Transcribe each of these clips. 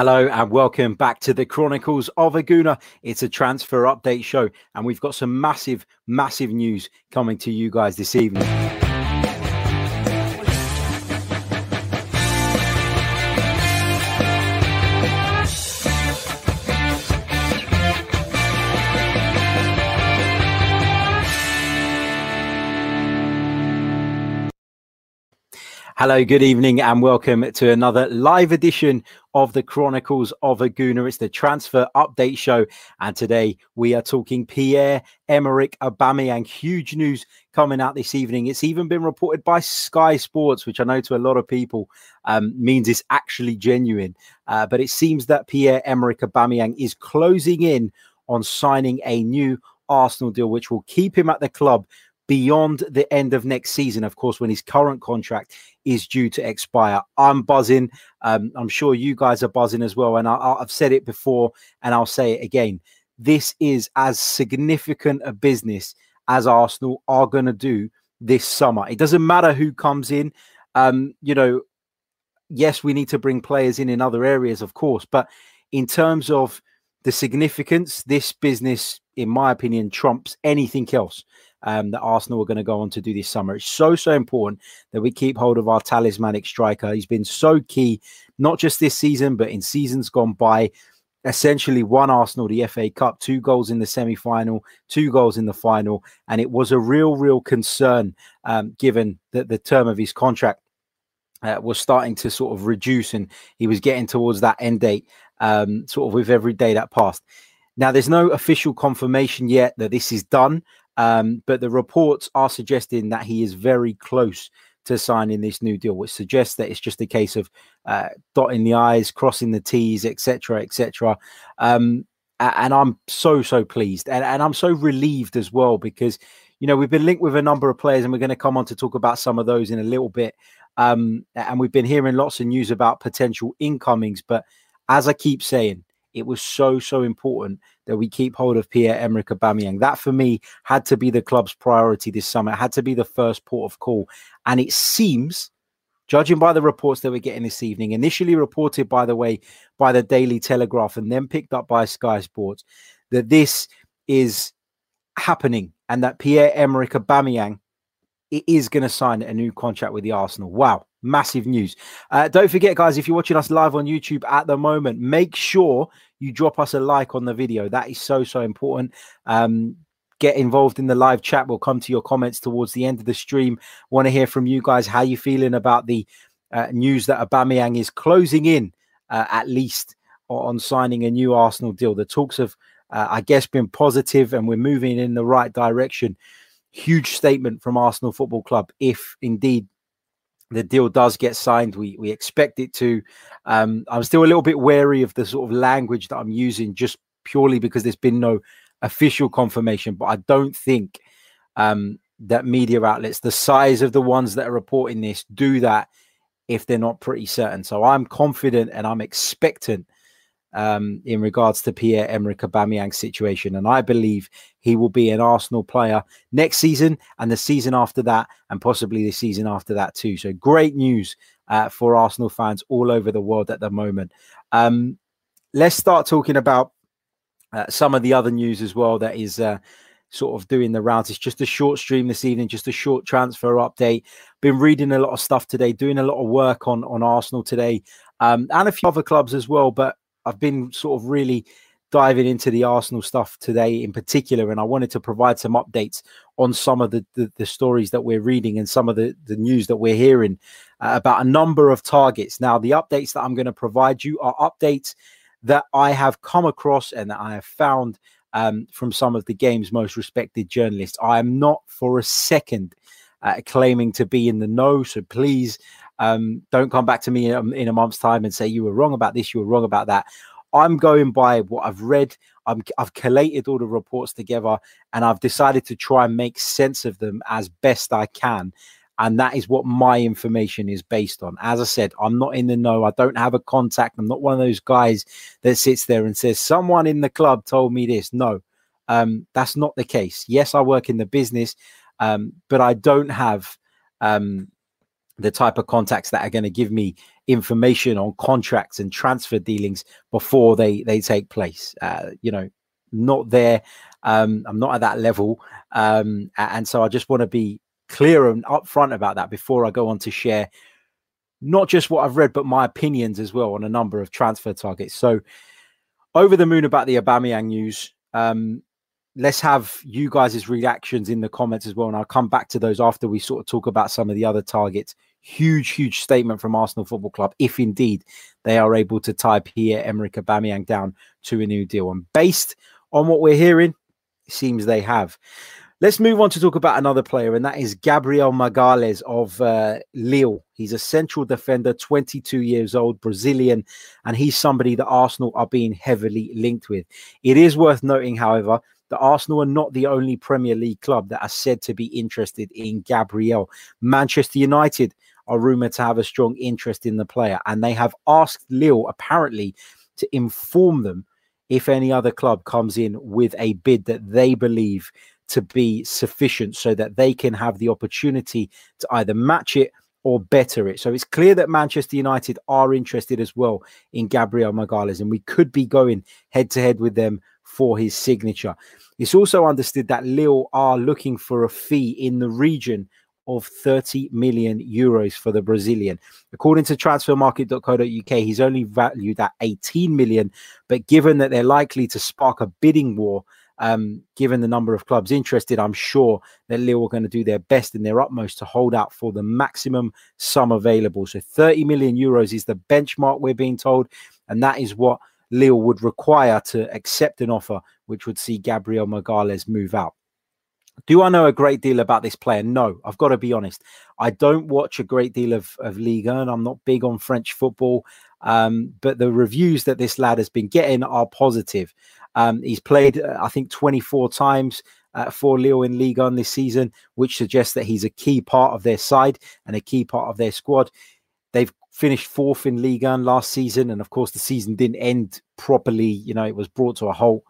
Hello and welcome back to the Chronicles of a Gooner. It's a transfer update show, and we've got some massive, massive news coming to you guys this evening. Hello, good evening, and welcome to another live edition of the Chronicles of a Gooner. It's the transfer update show, and today we are talking Pierre Emerick Aubameyang. Huge news coming out this evening. It's even been reported by Sky Sports, which I know to a lot of people um, means it's actually genuine. Uh, but it seems that Pierre Emerick Aubameyang is closing in on signing a new Arsenal deal, which will keep him at the club beyond the end of next season, of course, when his current contract is due to expire. I'm buzzing. Um, I'm sure you guys are buzzing as well. And I, have said it before and I'll say it again. This is as significant a business as Arsenal are going to do this summer. It doesn't matter who comes in. Um, you know, yes, we need to bring players in in other areas, of course, but in terms of the significance, this business, in my opinion, trumps anything else um, that Arsenal are going to go on to do this summer. It's so, so important that we keep hold of our talismanic striker. He's been so key, not just this season, but in seasons gone by. Essentially, won Arsenal the FA Cup, two goals in the semi final, two goals in the final. And it was a real, real concern um, given that the term of his contract uh, was starting to sort of reduce and he was getting towards that end date um, sort of with every day that passed. Now, there's no official confirmation yet that this is done, um, but the reports are suggesting that he is very close to signing this new deal, which suggests that it's just a case of uh, dotting the I's, crossing the T's, etc., etc. Um, and I'm so so pleased, and, and I'm so relieved as well because you know we've been linked with a number of players, and we're going to come on to talk about some of those in a little bit. Um, and we've been hearing lots of news about potential incomings, but as I keep saying, it was so so important that we keep hold of Pierre Emerick Aubameyang. That for me had to be the club's priority this summer. It had to be the first port of call, and it seems, judging by the reports that we're getting this evening, initially reported by the way by the Daily Telegraph and then picked up by Sky Sports, that this is happening and that Pierre Emerick Aubameyang is going to sign a new contract with the Arsenal. Wow massive news. Uh, don't forget, guys, if you're watching us live on YouTube at the moment, make sure you drop us a like on the video. That is so, so important. Um, get involved in the live chat. We'll come to your comments towards the end of the stream. Want to hear from you guys how you feeling about the uh, news that Aubameyang is closing in, uh, at least on signing a new Arsenal deal. The talks have, uh, I guess, been positive, and we're moving in the right direction. Huge statement from Arsenal Football Club if indeed the deal does get signed. We we expect it to. Um, I'm still a little bit wary of the sort of language that I'm using, just purely because there's been no official confirmation. But I don't think um, that media outlets, the size of the ones that are reporting this, do that if they're not pretty certain. So I'm confident and I'm expectant um, in regards to Pierre Emerick Aubameyang's situation, and I believe he will be an Arsenal player next season and the season after that, and possibly the season after that too. So great news uh, for Arsenal fans all over the world at the moment. Um, let's start talking about uh, some of the other news as well that is. Uh, sort of doing the rounds. It's just a short stream this evening, just a short transfer update. Been reading a lot of stuff today, doing a lot of work on on Arsenal today, um, and a few other clubs as well. But I've been sort of really diving into the Arsenal stuff today in particular, and I wanted to provide some updates on some of the, the, the stories that we're reading and some of the, the news that we're hearing uh, about a number of targets. Now, the updates that I'm going to provide you are updates that I have come across and that I have found um, from some of the game's most respected journalists. I am not for a second uh, claiming to be in the know, so please um, don't come back to me in, in a month's time and say you were wrong about this, you were wrong about that. I'm going by what I've read. i have collated all the reports together and I've decided to try and make sense of them as best I can. And that is what my information is based on. As I said, I'm not in the know. I don't have a contact. I'm not one of those guys that sits there and says, someone in the club told me this. No, um, that's not the case. Yes, I work in the business, um, but I don't have um, the type of contacts that are going to give me information on contracts and transfer dealings before they they take place. Uh, you know, not there. Um, I'm not at that level, um, and so I just want to be clear and upfront about that before I go on to share not just what I've read, but my opinions as well on a number of transfer targets. So, over the moon about the Aubameyang news. Um, let's have you guys' reactions in the comments as well, and I'll come back to those after we sort of talk about some of the other targets. Huge, huge statement from Arsenal Football Club, if indeed they are able to tie Pierre Emerick Aubameyang down to a new deal. And based on what we're hearing, it seems they have. Let's move on to talk about another player, and that is Gabriel Magalhaes of uh, Lille. He's a central defender, 22 years old, Brazilian, and he's somebody that Arsenal are being heavily linked with. It is worth noting, however, that Arsenal are not the only Premier League club that are said to be interested in Gabriel. Manchester United are rumored to have a strong interest in the player, and they have asked Lille apparently to inform them if any other club comes in with a bid that they believe to be sufficient so that they can have the opportunity to either match it or better it. So it's clear that Manchester United are interested as well in Gabriel Magalhaes, and we could be going head to head with them for his signature. It's also understood that Lille are looking for a fee in the region of 30 million euros for the Brazilian. According to transfermarkt.co.uk, he's only valued at 18 million, but given that they're likely to spark a bidding war, um, given the number of clubs interested, I'm sure that Lille are going to do their best and their utmost to hold out for the maximum sum available. So 30 million euros is the benchmark, we're being told, and that is what Lille would require to accept an offer which would see Gabriel Magalhaes move out. Do I know a great deal about this player? No, I've got to be honest. I don't watch a great deal of, of Liga and I'm not big on French football. Um, but the reviews that this lad has been getting are positive. Um, he's played, uh, I think, 24 times uh, for Lille in Liga on this season, which suggests that he's a key part of their side and a key part of their squad. They've finished fourth in Liga last season, and of course, the season didn't end properly. You know, it was brought to a halt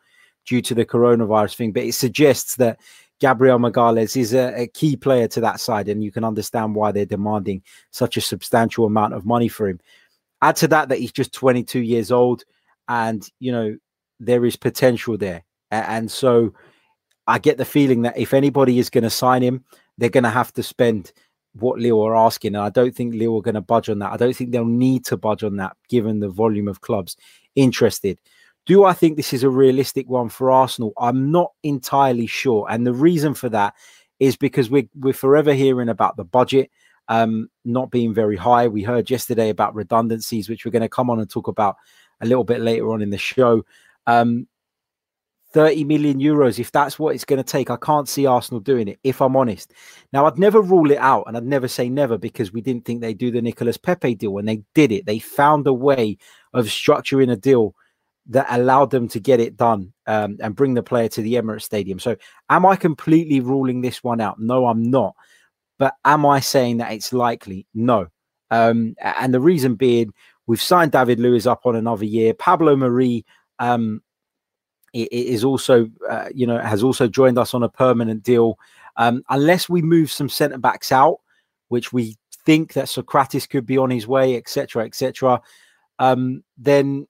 due to the coronavirus thing, but it suggests that Gabriel Magalhaes is a, a, key player to that side, and you can understand why they're demanding such a substantial amount of money for him. Add to that that he's just 22 years old, and you know there is potential there, and so I get the feeling that if anybody is going to sign him, they're going to have to spend what Lille are asking, and I don't think Lille are going to budge on that. I don't think they'll need to budge on that, given the volume of clubs interested. Do I think this is a realistic one for Arsenal? I'm not entirely sure. And the reason for that is because we're, we're forever hearing about the budget um, not being very high. We heard yesterday about redundancies, which we're going to come on and talk about a little bit later on in the show. Um, 30 million euros, if that's what it's going to take, I can't see Arsenal doing it, if I'm honest. Now, I'd never rule it out and I'd never say never because we didn't think they'd do the Nicolas Pepe deal. When they did it, they found a way of structuring a deal that allowed them to get it done um, and bring the player to the Emirates Stadium. So, am I completely ruling this one out? No, I'm not. But am I saying that it's likely? No. Um, and the reason being, we've signed David Luiz up on another year. Pablo Mari um, is also, uh, you know, has also joined us on a permanent deal. Um, unless we move some centre backs out, which we think that Sokratis could be on his way, etc., etc., um, then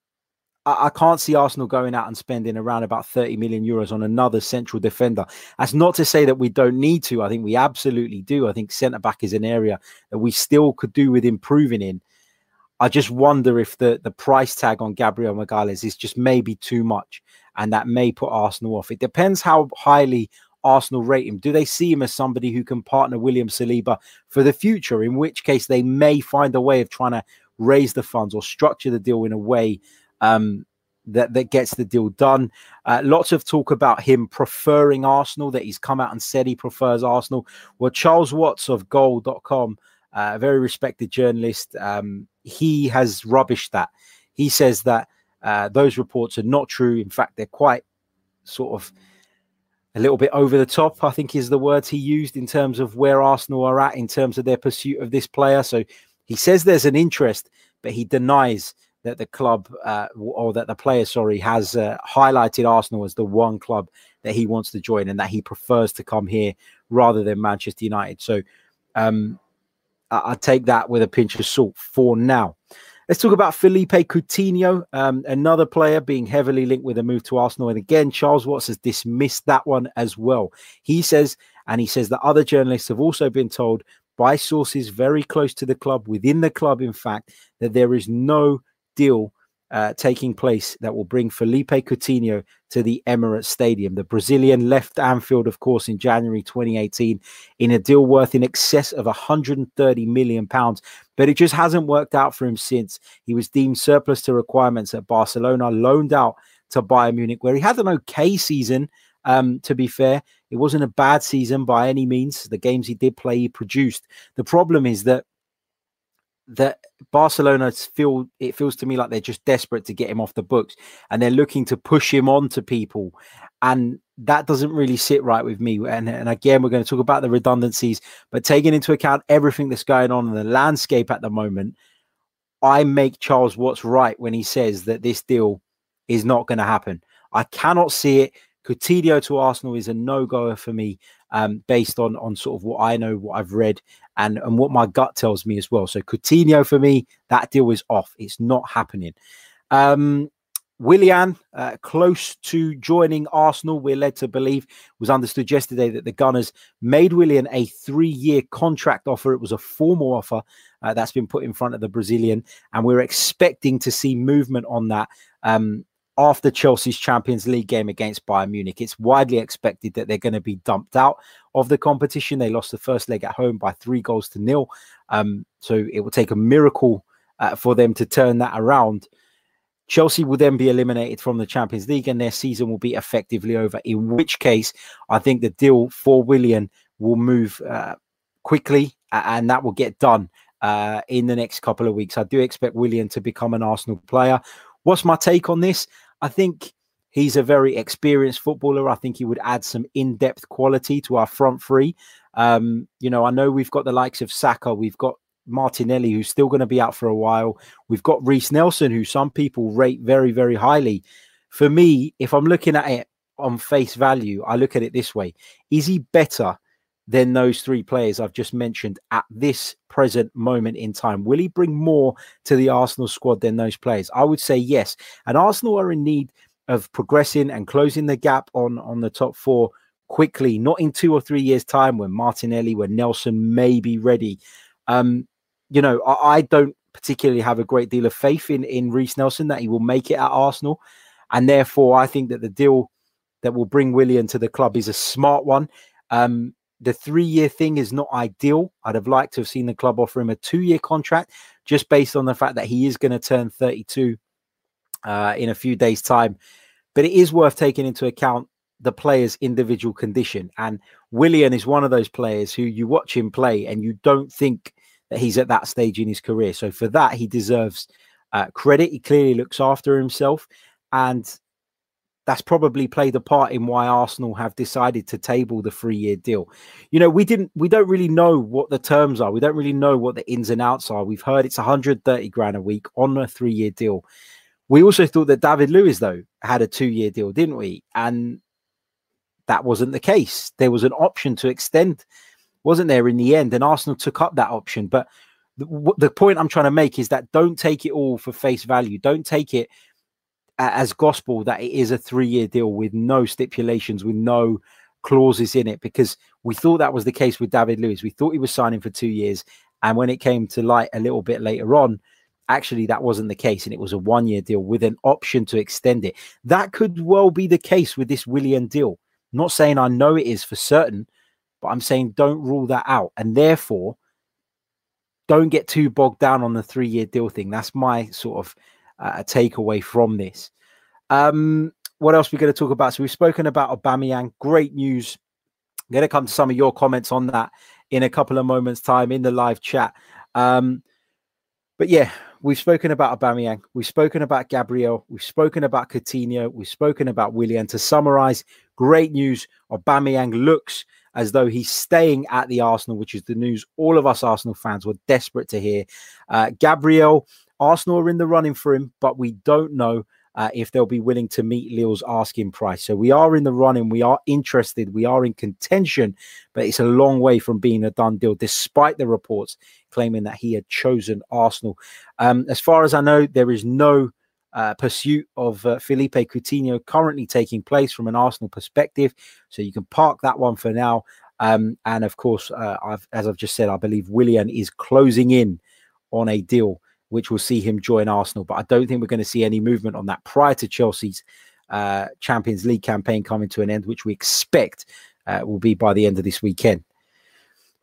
I, I can't see Arsenal going out and spending around about 30 million euros on another central defender. That's not to say that we don't need to. I think we absolutely do. I think centre back is an area that we still could do with improving in. I just wonder if the, the price tag on Gabriel Magalhaes is just maybe too much, and that may put Arsenal off. It depends how highly Arsenal rate him. Do they see him as somebody who can partner William Saliba for the future? In which case, they may find a way of trying to raise the funds or structure the deal in a way um, that that gets the deal done. Uh, lots of talk about him preferring Arsenal. That he's come out and said he prefers Arsenal. Well, Charles Watts of Goal.com, uh, a very respected journalist, um, he has rubbished that. He says that uh, those reports are not true. In fact, they're quite sort of a little bit over the top. I think is the words he used in terms of where Arsenal are at in terms of their pursuit of this player. So he says there's an interest, but he denies that the club uh, or that the player, sorry, has uh, highlighted Arsenal as the one club that he wants to join and that he prefers to come here rather than Manchester United. So um, I take that with a pinch of salt for now. Let's talk about Felipe Coutinho, um, another player being heavily linked with a move to Arsenal. And again, Charles Watts has dismissed that one as well. He says, and he says that other journalists have also been told by sources very close to the club, within the club, in fact, that there is no deal uh, taking place that will bring Felipe Coutinho to the Emirates Stadium. The Brazilian left Anfield, of course, in January 2018 in a deal worth in excess of 130 million pounds, but it just hasn't worked out for him since. He was deemed surplus to requirements at Barcelona, loaned out to Bayern Munich, where he had an okay season. Um, to be fair, it wasn't a bad season by any means. The games he did play, he produced. The problem is that that Barcelona feel it feels to me like they're just desperate to get him off the books and they're looking to push him on to people and that doesn't really sit right with me and, and again we're going to talk about the redundancies but taking into account everything that's going on in the landscape at the moment I make Charles Watts right when he says that this deal is not going to happen. I cannot see it. Coutinho to Arsenal is a no-goer for me um, based on on sort of what I know, what I've read, and and what my gut tells me as well. So Coutinho for me, that deal is off. It's not happening. Um, Willian, uh, close to joining Arsenal, we're led to believe, was understood yesterday that the Gunners made Willian a three year contract offer. It was a formal offer uh, that's been put in front of the Brazilian, and we're expecting to see movement on that um, after Chelsea's Champions League game against Bayern Munich. It's widely expected that they're going to be dumped out of the competition. They lost the first leg at home by three goals to nil. Um, so it will take a miracle uh, for them to turn that around. Chelsea will then be eliminated from the Champions League and their season will be effectively over. In which case, I think the deal for Willian will move uh, quickly and that will get done uh, in the next couple of weeks. I do expect Willian to become an Arsenal player. What's my take on this? I think he's a very experienced footballer. I think he would add some in-depth quality to our front three. Um, you know, I know we've got the likes of Saka, we've got Martinelli, who's still going to be out for a while. We've got Reiss Nelson, who some people rate very, very highly. For me, if I'm looking at it on face value, I look at it this way: Is he better than those three players I've just mentioned at this present moment in time? Will he bring more to the Arsenal squad than those players? I would say yes. And Arsenal are in need of progressing and closing the gap on, on the top four quickly, not in two or three years' time when Martinelli, when Nelson may be ready. Um, you know, I, I don't particularly have a great deal of faith in, in Reiss Nelson that he will make it at Arsenal. And therefore, I think that the deal that will bring Willian to the club is a smart one. Um, the three year thing is not ideal. I'd have liked to have seen the club offer him a two year contract just based on the fact that he is going to turn 32 uh, in a few days' time. But it is worth taking into account the player's individual condition. And Willian is one of those players who you watch him play and you don't think that he's at that stage in his career. So for that, he deserves uh, credit. He clearly looks after himself. And that's probably played a part in why Arsenal have decided to table the three year deal. You know, we didn't, we don't really know what the terms are. We don't really know what the ins and outs are. We've heard it's 130 grand a week on a three year deal. We also thought that David Luiz, though, had a two year deal, didn't we? And that wasn't the case. There was an option to extend, wasn't there, in the end? And Arsenal took up that option. But the, the point I'm trying to make is that don't take it all for face value. Don't take it as gospel that it is a three year deal with no stipulations, with no clauses in it, because we thought that was the case with David Luiz. We thought he was signing for two years. And when it came to light a little bit later on, actually that wasn't the case. And it was a one year deal with an option to extend it. That could well be the case with this Willian deal. Not saying I know it is for certain, but I'm saying don't rule that out. And therefore, don't get too bogged down on the three year deal thing. That's my sort of a takeaway from this. Um, what else are we going to talk about? So we've spoken about Aubameyang. Great news. I'm going to come to some of your comments on that in a couple of moments' time in the live chat. Um, but yeah, we've spoken about Aubameyang. We've spoken about Gabriel. We've spoken about Coutinho. We've spoken about Willian. To summarize, great news. Aubameyang looks as though he's staying at the Arsenal, which is the news all of us Arsenal fans were desperate to hear. Uh, Gabriel Arsenal are in the running for him, but we don't know uh, if they'll be willing to meet Lille's asking price. So we are in the running, we are interested, we are in contention, but it's a long way from being a done deal, despite the reports claiming that he had chosen Arsenal. Um, as far as I know, there is no uh, pursuit of uh, Philippe Coutinho currently taking place from an Arsenal perspective. So you can park that one for now. Um, and of course, uh, I've, as I've just said, I believe Willian is closing in on a deal which will see him join Arsenal. But I don't think we're going to see any movement on that prior to Chelsea's uh, Champions League campaign coming to an end, which we expect uh, will be by the end of this weekend.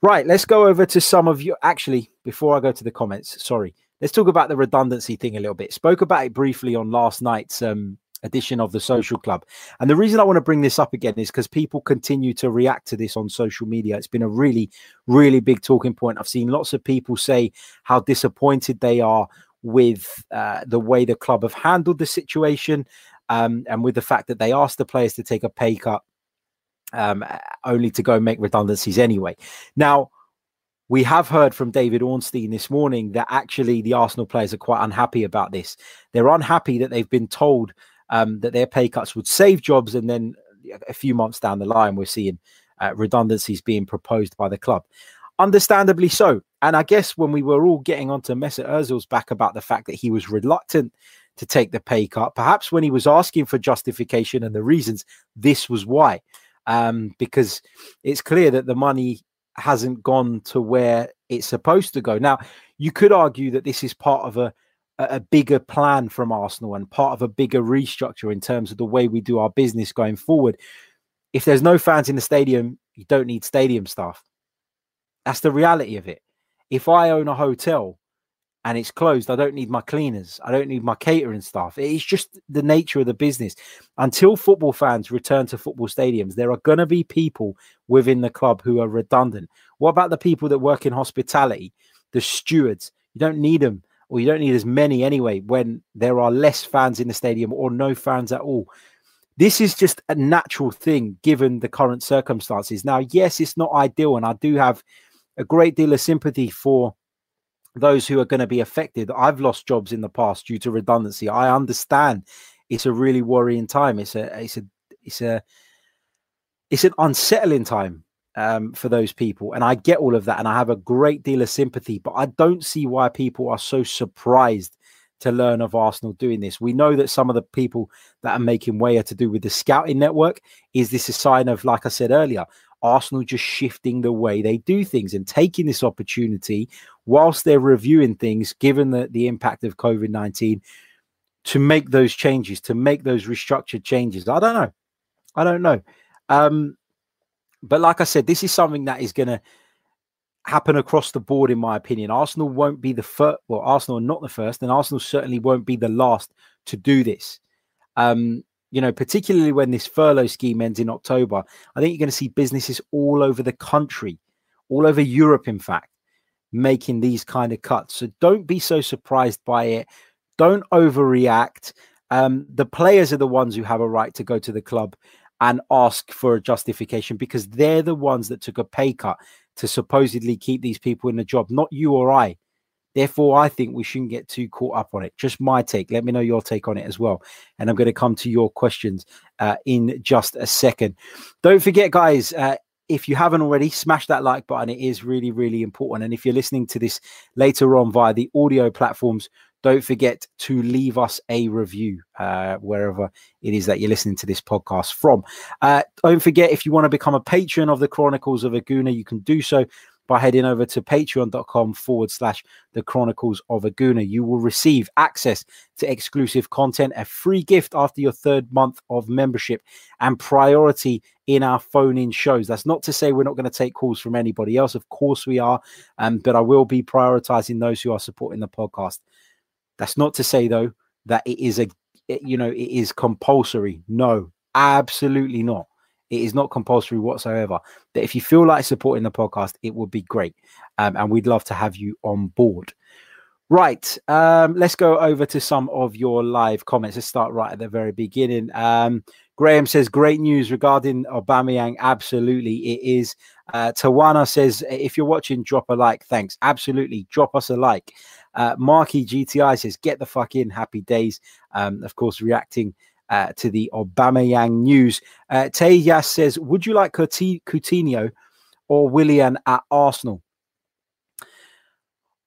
Right, let's go over to some of you. Actually, before I go to the comments, sorry, let's talk about the redundancy thing a little bit. Spoke about it briefly on last night's um, edition of the Social Club. And the reason I want to bring this up again is because people continue to react to this on social media. It's been a really, really big talking point. I've seen lots of people say how disappointed they are with uh, the way the club have handled the situation um, and with the fact that they asked the players to take a pay cut um, only to go make redundancies anyway. Now, we have heard from David Ornstein this morning that actually the Arsenal players are quite unhappy about this. They're unhappy that they've been told um, that their pay cuts would save jobs, and then a few months down the line, we're seeing uh, redundancies being proposed by the club. Understandably so. And I guess when we were all getting onto Mesut Ozil's back about the fact that he was reluctant to take the pay cut, perhaps when he was asking for justification and the reasons, this was why. Um, because it's clear that the money hasn't gone to where it's supposed to go. Now, you could argue that this is part of a a bigger plan from Arsenal and part of a bigger restructure in terms of the way we do our business going forward. If there's no fans in the stadium, you don't need stadium staff. That's the reality of it. If I own a hotel and it's closed, I don't need my cleaners. I don't need my catering staff. It's just the nature of the business. Until football fans return to football stadiums, there are going to be people within the club who are redundant. What about the people that work in hospitality, the stewards? You don't need them or you don't need as many anyway when there are less fans in the stadium or no fans at all. This is just a natural thing given the current circumstances. Now, yes, it's not ideal, and I do have a great deal of sympathy for those who are going to be affected. I've lost jobs in the past due to redundancy. I understand it's a really worrying time. It's a it's a it's a it's an unsettling time um, for those people. And I get all of that. And I have a great deal of sympathy, but I don't see why people are so surprised to learn of Arsenal doing this. We know that some of the people that are making way are to do with the scouting network. Is this a sign of, like I said earlier, Arsenal just shifting the way they do things and taking this opportunity whilst they're reviewing things, given the, the impact of COVID 19, to make those changes, to make those restructured changes? I don't know. I don't know. Um, but like I said, this is something that is going to happen across the board, in my opinion. Arsenal won't be the first. Well, Arsenal are not the first, and Arsenal certainly won't be the last to do this. Um, you know, particularly when this furlough scheme ends in October, I think you're going to see businesses all over the country, all over Europe, in fact, making these kind of cuts. So don't be so surprised by it. Don't overreact. Um, the players are the ones who have a right to go to the club and ask for a justification because they're the ones that took a pay cut to supposedly keep these people in the job, not you or I. Therefore, I think we shouldn't get too caught up on it. Just my take. Let me know your take on it as well. And I'm going to come to your questions uh, in just a second. Don't forget, guys, uh, if you haven't already, smash that like button. It is really, really important. And if you're listening to this later on via the audio platforms, don't forget to leave us a review uh, wherever it is that you're listening to this podcast from. Uh, don't forget, if you want to become a patron of the Chronicles of a Gooner, you can do so by heading over to patreon.com forward slash the Chronicles of a Gooner You will receive access to exclusive content, a free gift after your third month of membership, and priority in our phone in shows. That's not to say we're not going to take calls from anybody else. Of course, we are, um, but I will be prioritizing those who are supporting the podcast. That's not to say though that it is a you know it is compulsory. No, absolutely not. It is not compulsory whatsoever. That if you feel like supporting the podcast, it would be great, um, and we'd love to have you on board. Right, um, let's go over to some of your live comments. Let's start right at the very beginning. Um, Graham says, great news regarding Aubameyang. Absolutely, it is. Uh, Tawana says, if you're watching, drop a like. Thanks. Absolutely, drop us a like. Uh, Marky GTI says, get the fuck in. Happy days. Um, of course, reacting uh, to the Aubameyang news. Uh, Teyas says, would you like Coutinho or Willian at Arsenal?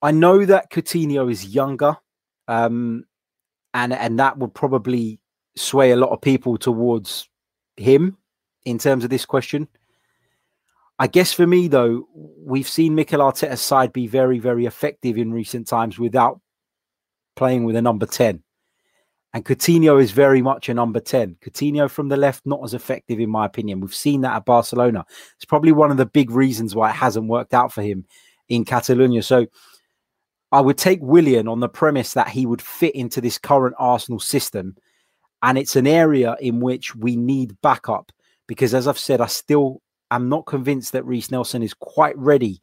I know that Coutinho is younger, um, and and that would probably sway a lot of people towards him in terms of this question. I guess for me though, we've seen Mikel Arteta's side be very, very effective in recent times without playing with a number 10. And Coutinho is very much a number 10. Coutinho from the left, not as effective, in my opinion. We've seen that at Barcelona. It's probably one of the big reasons why it hasn't worked out for him in Catalonia. So I would take Willian on the premise that he would fit into this current Arsenal system. And it's an area in which we need backup because, as I've said, I still am not convinced that Reiss Nelson is quite ready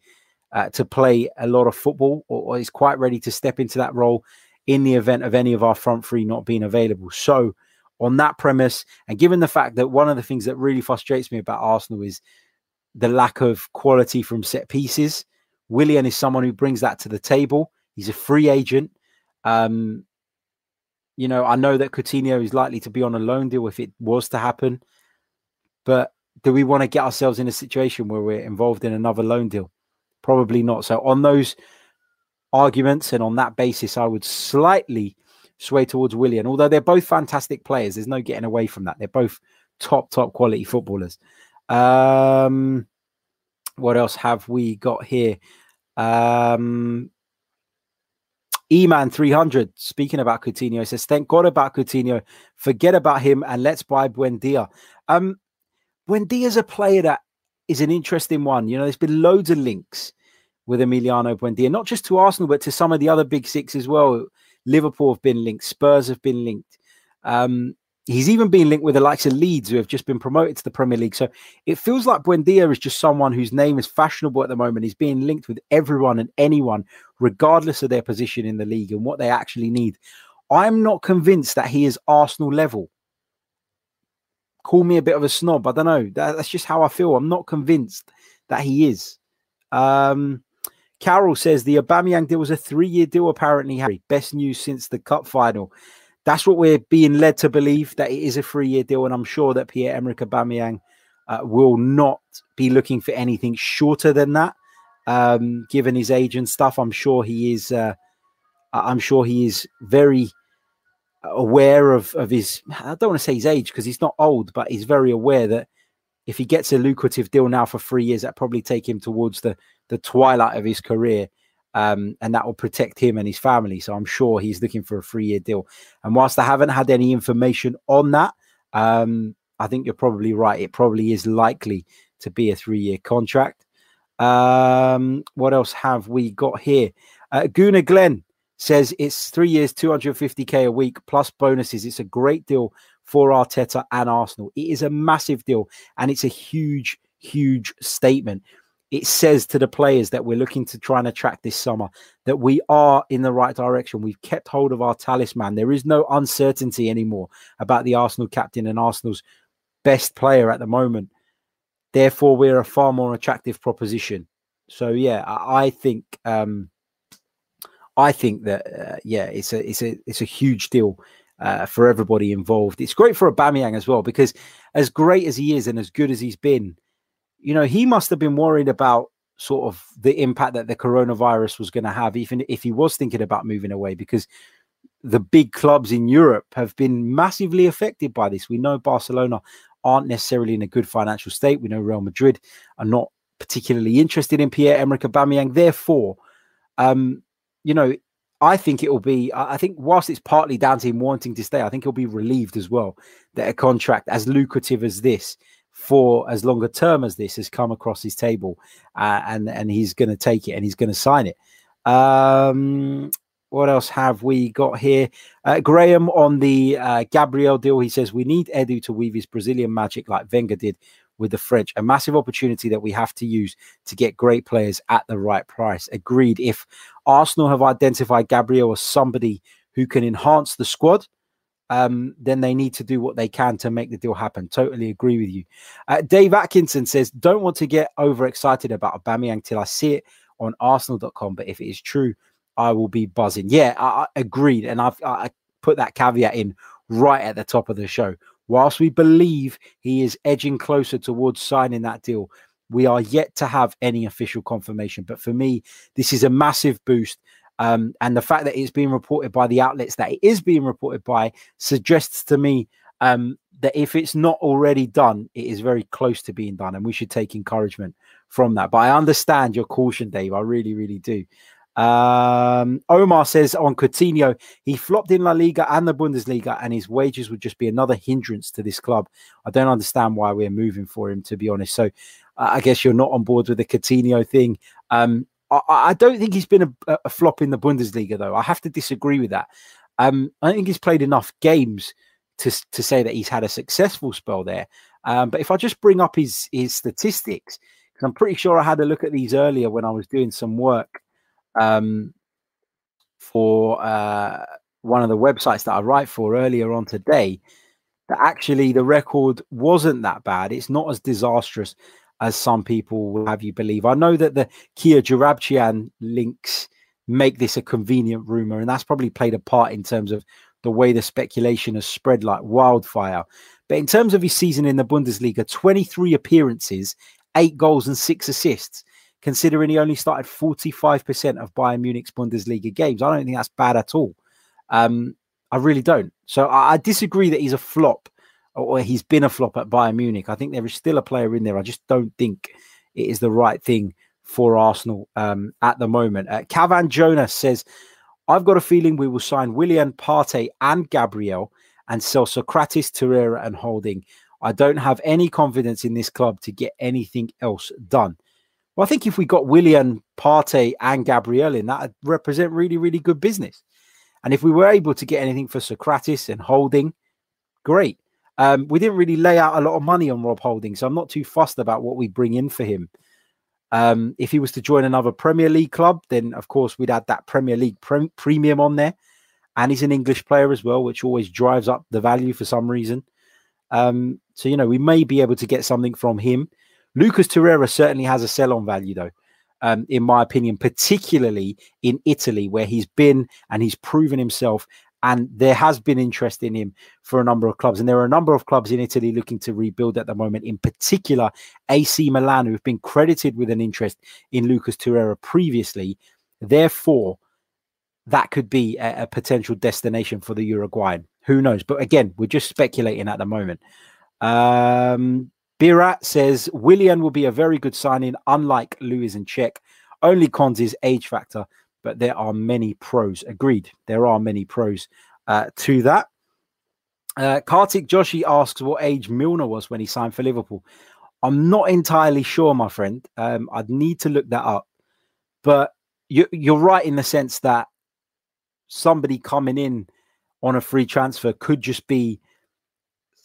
uh, to play a lot of football or, or is quite ready to step into that role in the event of any of our front three not being available. So, on that premise, and given the fact that one of the things that really frustrates me about Arsenal is the lack of quality from set pieces, Willian is someone who brings that to the table. He's a free agent. Um, you know, I know that Coutinho is likely to be on a loan deal if it was to happen, but do we want to get ourselves in a situation where we're involved in another loan deal? Probably not. So, on those arguments and on that basis, I would slightly sway towards Willian. Although they're both fantastic players, there's no getting away from that. They're both top, top quality footballers. Um, what else have we got here? Um, E-Man 300, speaking about Coutinho, says, thank God about Coutinho. Forget about him and let's buy Buendia. Um, Buendia's a player that is an interesting one. You know, there's been loads of links with Emiliano Buendia, not just to Arsenal, but to some of the other big six as well. Liverpool have been linked, Spurs have been linked. Um, He's even been linked with the likes of Leeds, who have just been promoted to the Premier League. So it feels like Buendia is just someone whose name is fashionable at the moment. He's being linked with everyone and anyone, regardless of their position in the league and what they actually need. I'm not convinced that he is Arsenal level. Call me a bit of a snob. I don't know. That, that's just how I feel. I'm not convinced that he is. Um, Carol says the Aubameyang deal was a three-year deal. Apparently, Harry, best news since the cup final that's what we're being led to believe that it is a three-year deal, and I'm sure that Pierre-Emerick Aubameyang uh, will not be looking for anything shorter than that. Um, given his age and stuff, I'm sure he is. Uh, I'm sure he is very aware of of his. I don't want to say his age because he's not old, but he's very aware that if he gets a lucrative deal now for three years, that probably take him towards the the twilight of his career um, and that will protect him and his family. So I'm sure he's looking for a three year deal. And whilst I haven't had any information on that, um, I think you're probably right. It probably is likely to be a three year contract. Um, what else have we got here? Uh, Guna Glenn says it's three years, 250k a week plus bonuses. It's a great deal for Arteta and Arsenal. It is a massive deal and it's a huge, huge statement it says to the players that we're looking to try and attract this summer that we are in the right direction. We've kept hold of our talisman. There is no uncertainty anymore about the Arsenal captain and Arsenal's best player at the moment. Therefore, we're a far more attractive proposition. So yeah, I, I think um, I think that uh, yeah, it's a it's a it's a huge deal uh, for everybody involved. It's great for Aubameyang as well because as great as he is and as good as he's been you know, he must have been worried about sort of the impact that the coronavirus was going to have, even if he was thinking about moving away, because the big clubs in Europe have been massively affected by this. We know Barcelona aren't necessarily in a good financial state. We know Real Madrid are not particularly interested in Pierre Emerick Aubameyang. Therefore, um, you know, I think it will be. I think whilst it's partly down to him wanting to stay, I think he'll be relieved as well that a contract as lucrative as this for as long a term as this has come across his table, uh, and and he's going to take it and he's going to sign it. Um, what else have we got here? Uh, Graham on the uh, Gabriel deal. He says we need Edu to weave his Brazilian magic like Wenger did with the French. A massive opportunity that we have to use to get great players at the right price. Agreed. If Arsenal have identified Gabriel as somebody who can enhance the squad, um, then they need to do what they can to make the deal happen. Totally agree with you. Uh, Dave Atkinson says, "Don't want to get overexcited about Aubameyang till I see it on Arsenal.com, but if it is true, I will be buzzing." Yeah, I, I agreed, and I've I put that caveat in right at the top of the show. Whilst we believe he is edging closer towards signing that deal, we are yet to have any official confirmation. But for me, this is a massive boost. Um, and the fact that it's being reported by the outlets that it is being reported by suggests to me um, that if it's not already done, it is very close to being done. And we should take encouragement from that. But I understand your caution, Dave. I really, really do. Um, Omar says on Coutinho, he flopped in La Liga and the Bundesliga, and his wages would just be another hindrance to this club. I don't understand why we're moving for him, to be honest. So uh, I guess you're not on board with the Coutinho thing. Um, I, I, don't think he's been a, a, flop in the Bundesliga, though. I have to disagree with that. Um, I think he's played enough games to to say that he's had a successful spell there. Um, but if I just bring up his his statistics, because I'm pretty sure I had a look at these earlier when I was doing some work um, for uh, one of the websites that I write for earlier on today, that actually the record wasn't that bad. It's not as disastrous as some people will have you believe. I know that the Kia Joorabchian links make this a convenient rumor, and that's probably played a part in terms of the way the speculation has spread like wildfire. But in terms of his season in the Bundesliga, 23 appearances, eight goals, and six assists considering he only started 45% of Bayern Munich's Bundesliga games. I don't think that's bad at all. Um, I really don't. So I, I, disagree that he's a flop or he's been a flop at Bayern Munich. I think there is still a player in there. I just don't think it is the right thing for Arsenal um, at the moment. Uh, Cavan Jonas says, I've got a feeling we will sign Willian Partey and Gabriel and sell Sokratis, Torreira, and Holding. I don't have any confidence in this club to get anything else done. Well, I think if we got Willian, Partey, and Gabriel in, that would represent really, really good business. And if we were able to get anything for Sokratis and Holding, great. Um, we didn't really lay out a lot of money on Rob Holding, so I'm not too fussed about what we bring in for him. Um, if he was to join another Premier League club, then of course we'd add that Premier League pre- premium on there. And he's an English player as well, which always drives up the value for some reason. Um, so, you know, we may be able to get something from him. Lucas Torreira certainly has a sell on value, though, um, in my opinion, particularly in Italy, where he's been and he's proven himself. And there has been interest in him for a number of clubs. And there are a number of clubs in Italy looking to rebuild at the moment, in particular AC Milan, who've been credited with an interest in Lucas Torreira previously. Therefore, that could be a, a potential destination for the Uruguayan. Who knows? But again, we're just speculating at the moment. Um, Birat says Willian will be a very good signing, unlike Luiz and Cech. Only cons is age factor, but there are many pros. Agreed. There are many pros uh, to that. Uh, Kartik Joshi asks what age Milner was when he signed for Liverpool. I'm not entirely sure, my friend. Um, I'd need to look that up. But you, you're right in the sense that somebody coming in on a free transfer could just be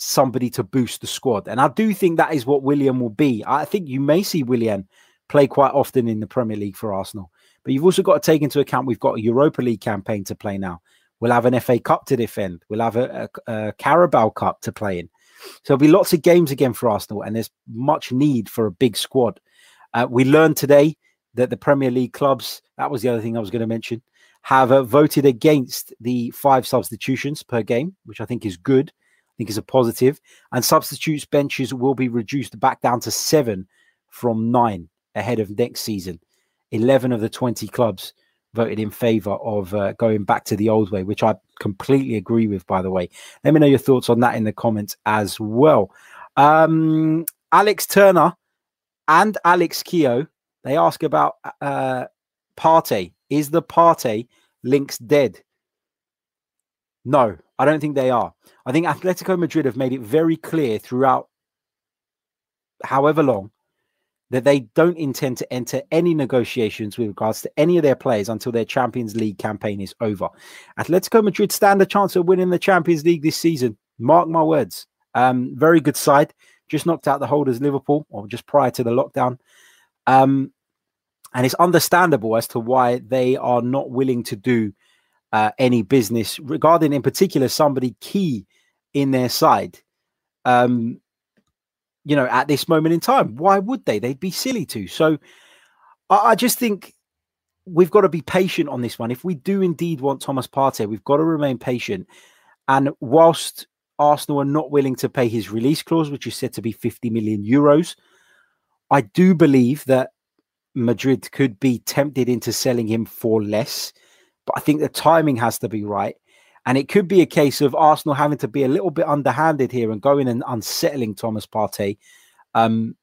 somebody to boost the squad. And I do think that is what Willian will be. I think you may see Willian play quite often in the Premier League for Arsenal. But you've also got to take into account we've got a Europa League campaign to play now. We'll have an FA Cup to defend. We'll have a, a, a Carabao Cup to play in. So there'll be lots of games again for Arsenal, and there's much need for a big squad. Uh, we learned today that the Premier League clubs, that was the other thing I was going to mention, have uh, voted against the five substitutions per game, which I think is good think is a positive. And substitutes benches will be reduced back down to seven from nine ahead of next season. 11 of the 20 clubs voted in favor of uh, going back to the old way, which I completely agree with, by the way. Let me know your thoughts on that in the comments as well. Um, Alex Turner and Alex Keogh, they ask about uh, Partey. Is the Partey links dead? No, I don't think they are. I think Atletico Madrid have made it very clear throughout however long that they don't intend to enter any negotiations with regards to any of their players until their Champions League campaign is over. Atletico Madrid stand a chance of winning the Champions League this season. Mark my words. Um, very good side. Just knocked out the holders Liverpool, or just prior to the lockdown. Um, and it's understandable as to why they are not willing to do uh, any business regarding, in particular, somebody key in their side. Um, you know, at this moment in time, why would they? They'd be silly to. So, I, I just think we've got to be patient on this one. If we do indeed want Thomas Partey, we've got to remain patient. And whilst Arsenal are not willing to pay his release clause, which is said to be 50 million euros, I do believe that Madrid could be tempted into selling him for less. But I think the timing has to be right. And it could be a case of Arsenal having to be a little bit underhanded here and going and unsettling Thomas Partey. Um,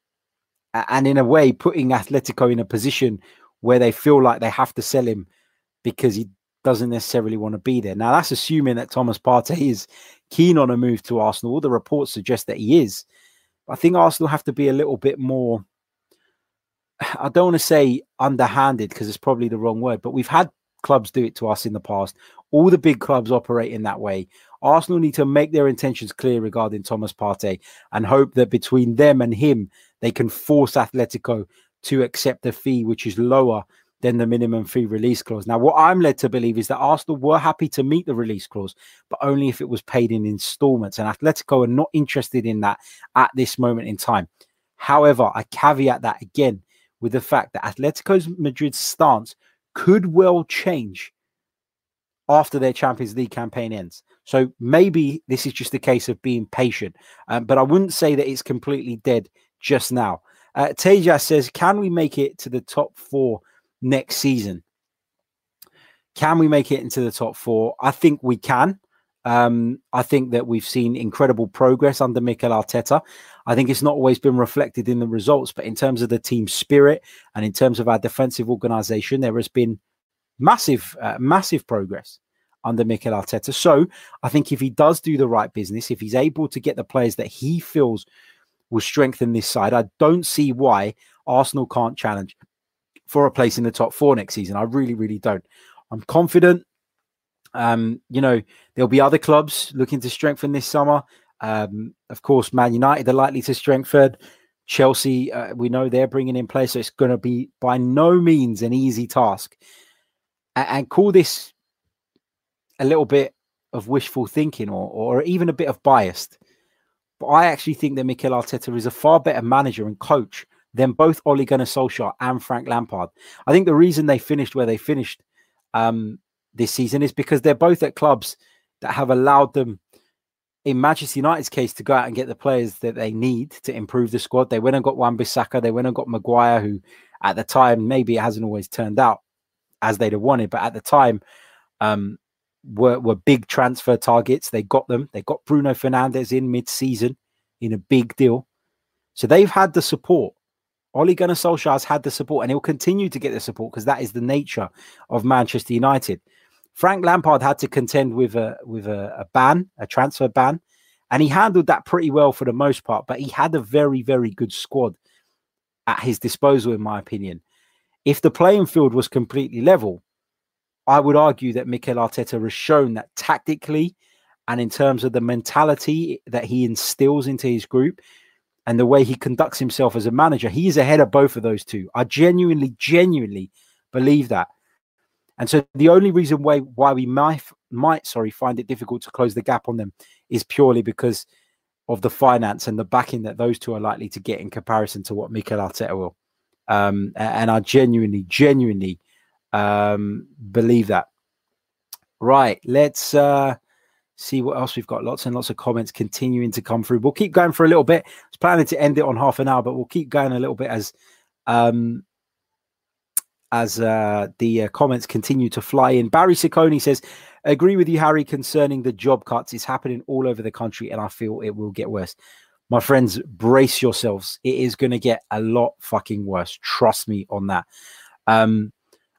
and in a way, putting Atletico in a position where they feel like they have to sell him because he doesn't necessarily want to be there. Now, that's assuming that Thomas Partey is keen on a move to Arsenal. All the reports suggest that he is. I think Arsenal have to be a little bit more. I don't want to say underhanded because it's probably the wrong word, but we've had clubs do it to us in the past. All the big clubs operate in that way. Arsenal need to make their intentions clear regarding Thomas Partey and hope that between them and him, they can force Atletico to accept a fee which is lower than the minimum fee release clause. Now, what I'm led to believe is that Arsenal were happy to meet the release clause, but only if it was paid in installments. And Atletico are not interested in that at this moment in time. However, I caveat that again with the fact that Atletico's Madrid's stance could well change after their Champions League campaign ends. So maybe this is just a case of being patient, um, but I wouldn't say that it's completely dead just now. Uh, says, Can we make it to the top four next season? Can we make it into the top four? I think we can. Um, I think that we've seen incredible progress under Mikel Arteta. I think it's not always been reflected in the results, but in terms of the team spirit and in terms of our defensive organization, there has been massive, uh, massive progress under Mikel Arteta. So I think if he does do the right business, if he's able to get the players that he feels will strengthen this side, I don't see why Arsenal can't challenge for a place in the top four next season. I really, really don't. I'm confident. Um, you know, there'll be other clubs looking to strengthen this summer. Um, of course, Man United are likely to strengthen. Chelsea, uh, we know they're bringing in players, so it's going to be by no means an easy task. And, and call this a little bit of wishful thinking or, or even a bit of biased. But I actually think that Mikel Arteta is a far better manager and coach than both Ole Gunnar Solskjaer and Frank Lampard. I think the reason they finished where they finished um, this season is because they're both at clubs that have allowed them, in Manchester United's case, to go out and get the players that they need to improve the squad. They went and got Wan-Bissaka, they went and got Maguire, who at the time maybe it hasn't always turned out as they'd have wanted, but at the time um, were were big transfer targets. They got them. They got Bruno Fernandes in mid-season in a big deal, so they've had the support. Ole Gunnar Solskjaer has had the support, and he'll continue to get the support because that is the nature of Manchester United. Frank Lampard had to contend with a with a, a ban, a transfer ban, and he handled that pretty well for the most part. But he had a very very good squad at his disposal, in my opinion. If the playing field was completely level, I would argue that Mikel Arteta has shown that tactically and in terms of the mentality that he instills into his group and the way he conducts himself as a manager, he is ahead of both of those two. I genuinely, genuinely believe that. And so the only reason why why we might might sorry find it difficult to close the gap on them is purely because of the finance and the backing that those two are likely to get in comparison to what Mikel Arteta will. Um, and I genuinely, genuinely um, believe that. Right, let's uh, see what else we've got. Lots and lots of comments continuing to come through. We'll keep going for a little bit. I was planning to end it on half an hour, but we'll keep going a little bit as um, as uh, the uh, comments continue to fly in. Barry Ciccone says, Agree with you, Harry, concerning the job cuts. It's happening all over the country, and I feel it will get worse. My friends, brace yourselves. It is going to get a lot fucking worse. Trust me on that. Um,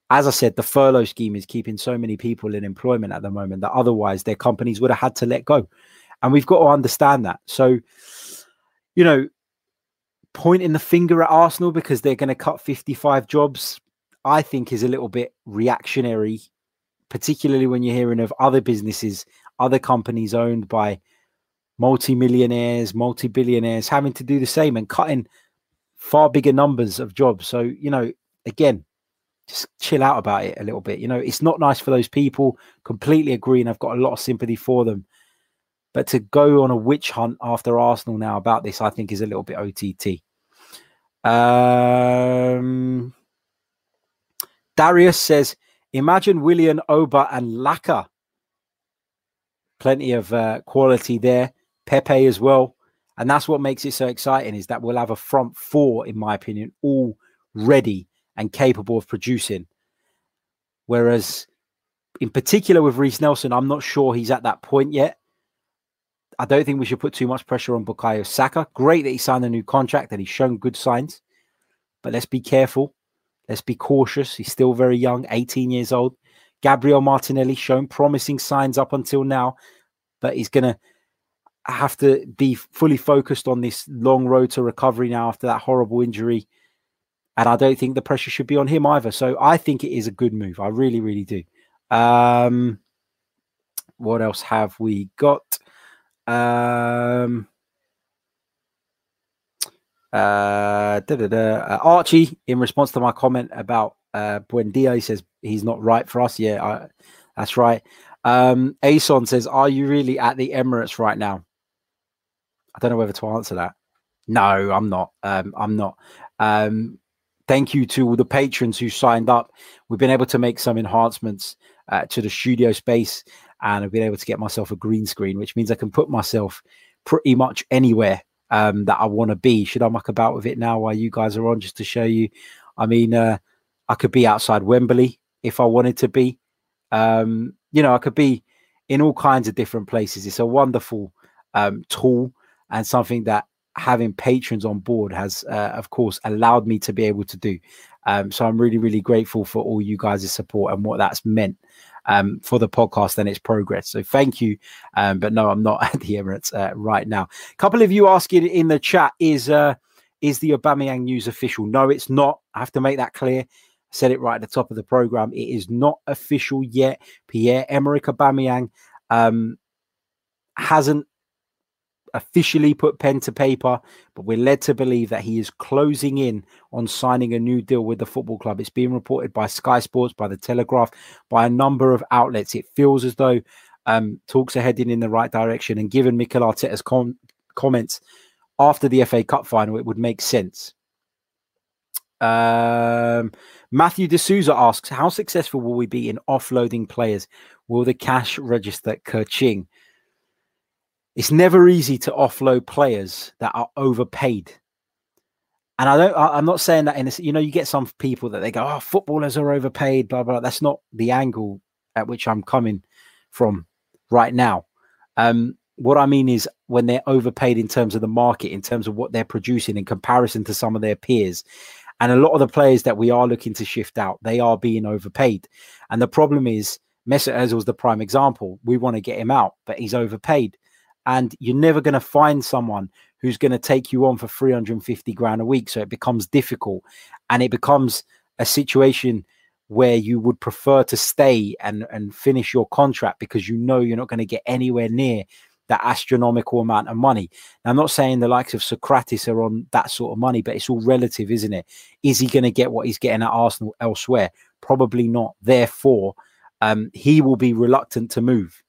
as I said, the furlough scheme is keeping so many people in employment at the moment that otherwise their companies would have had to let go. And we've got to understand that. So, you know, pointing the finger at Arsenal because they're going to cut 55 jobs I think is a little bit reactionary, particularly when you're hearing of other businesses, other companies owned by multi-millionaires, multi-billionaires having to do the same and cutting far bigger numbers of jobs. So, you know, again, just chill out about it a little bit. You know, it's not nice for those people. Completely agree, and I've got a lot of sympathy for them. But to go on a witch hunt after Arsenal now about this, I think is a little bit OTT. Um, Darius says, imagine Willian, Auba, and Laka. Plenty of uh, quality there. Pepe as well. And that's what makes it so exciting is that we'll have a front four, in my opinion, all ready and capable of producing. Whereas, in particular with Reiss Nelson, I'm not sure he's at that point yet. I don't think we should put too much pressure on Bukayo Saka. Great that he signed a new contract and he's shown good signs, but let's be careful. Let's be cautious. He's still very young, 18 years old. Gabriel Martinelli shown promising signs up until now, but he's going to have to be fully focused on this long road to recovery now after that horrible injury. And I don't think the pressure should be on him either. So I think it is a good move. I really, really do. Um, what else have we got? Um, uh, uh, Archie, in response to my comment about uh, Buendia, he says he's not right for us. Yeah, I, that's right. Um, Ason says, Are you really at the Emirates right now? I don't know whether to answer that. No, I'm not. Um, I'm not. Um, thank you to all the patrons who signed up. We've been able to make some enhancements uh, to the studio space and I've been able to get myself a green screen, which means I can put myself pretty much anywhere um, that I want to be. Should I muck about with it now while you guys are on, just to show you? I mean, uh, I could be outside Wembley if I wanted to be. Um, you know, I could be in all kinds of different places. It's a wonderful um, tool and something that having patrons on board has, uh, of course, allowed me to be able to do. Um, so I'm really, really grateful for all you guys' support and what that's meant um, for the podcast and its progress. So thank you. Um, but no, I'm not at the Emirates uh, right now. A couple of you asking in the chat is uh, is the Aubameyang news official? No, it's not. I have to make that clear. I said it right at the top of the program. It is not official yet. Pierre Emerick Aubameyang um, hasn't officially put pen to paper, but we're led to believe that he is closing in on signing a new deal with the football club. It's being reported by Sky Sports, by the Telegraph, by a number of outlets. It feels as though um, talks are heading in the right direction. And given Mikel Arteta's com- comments after the FA Cup final, it would make sense. Um, Matthew D'Souza asks, How successful will we be in offloading players? Will the cash register Kerching? It's never easy to offload players that are overpaid. And I don't, I, am not saying that in this, you know, you get some people that they go, oh, footballers are overpaid, blah, blah. That's not the angle at which I'm coming from right now. Um, what I mean is when they're overpaid in terms of the market, in terms of what they're producing in comparison to some of their peers. And a lot of the players that we are looking to shift out, they are being overpaid. And the problem is, Mesut Ozil's the prime example. We want to get him out, but he's overpaid and you're never going to find someone who's going to take you on for 350 grand a week so it becomes difficult and it becomes a situation where you would prefer to stay and and finish your contract because you know you're not going to get anywhere near that astronomical amount of money. Now, I'm not saying the likes of Sokratis are on that sort of money, but it's all relative, isn't it? Is he going to get what he's getting at Arsenal elsewhere? Probably not. Therefore, um, he will be reluctant to move.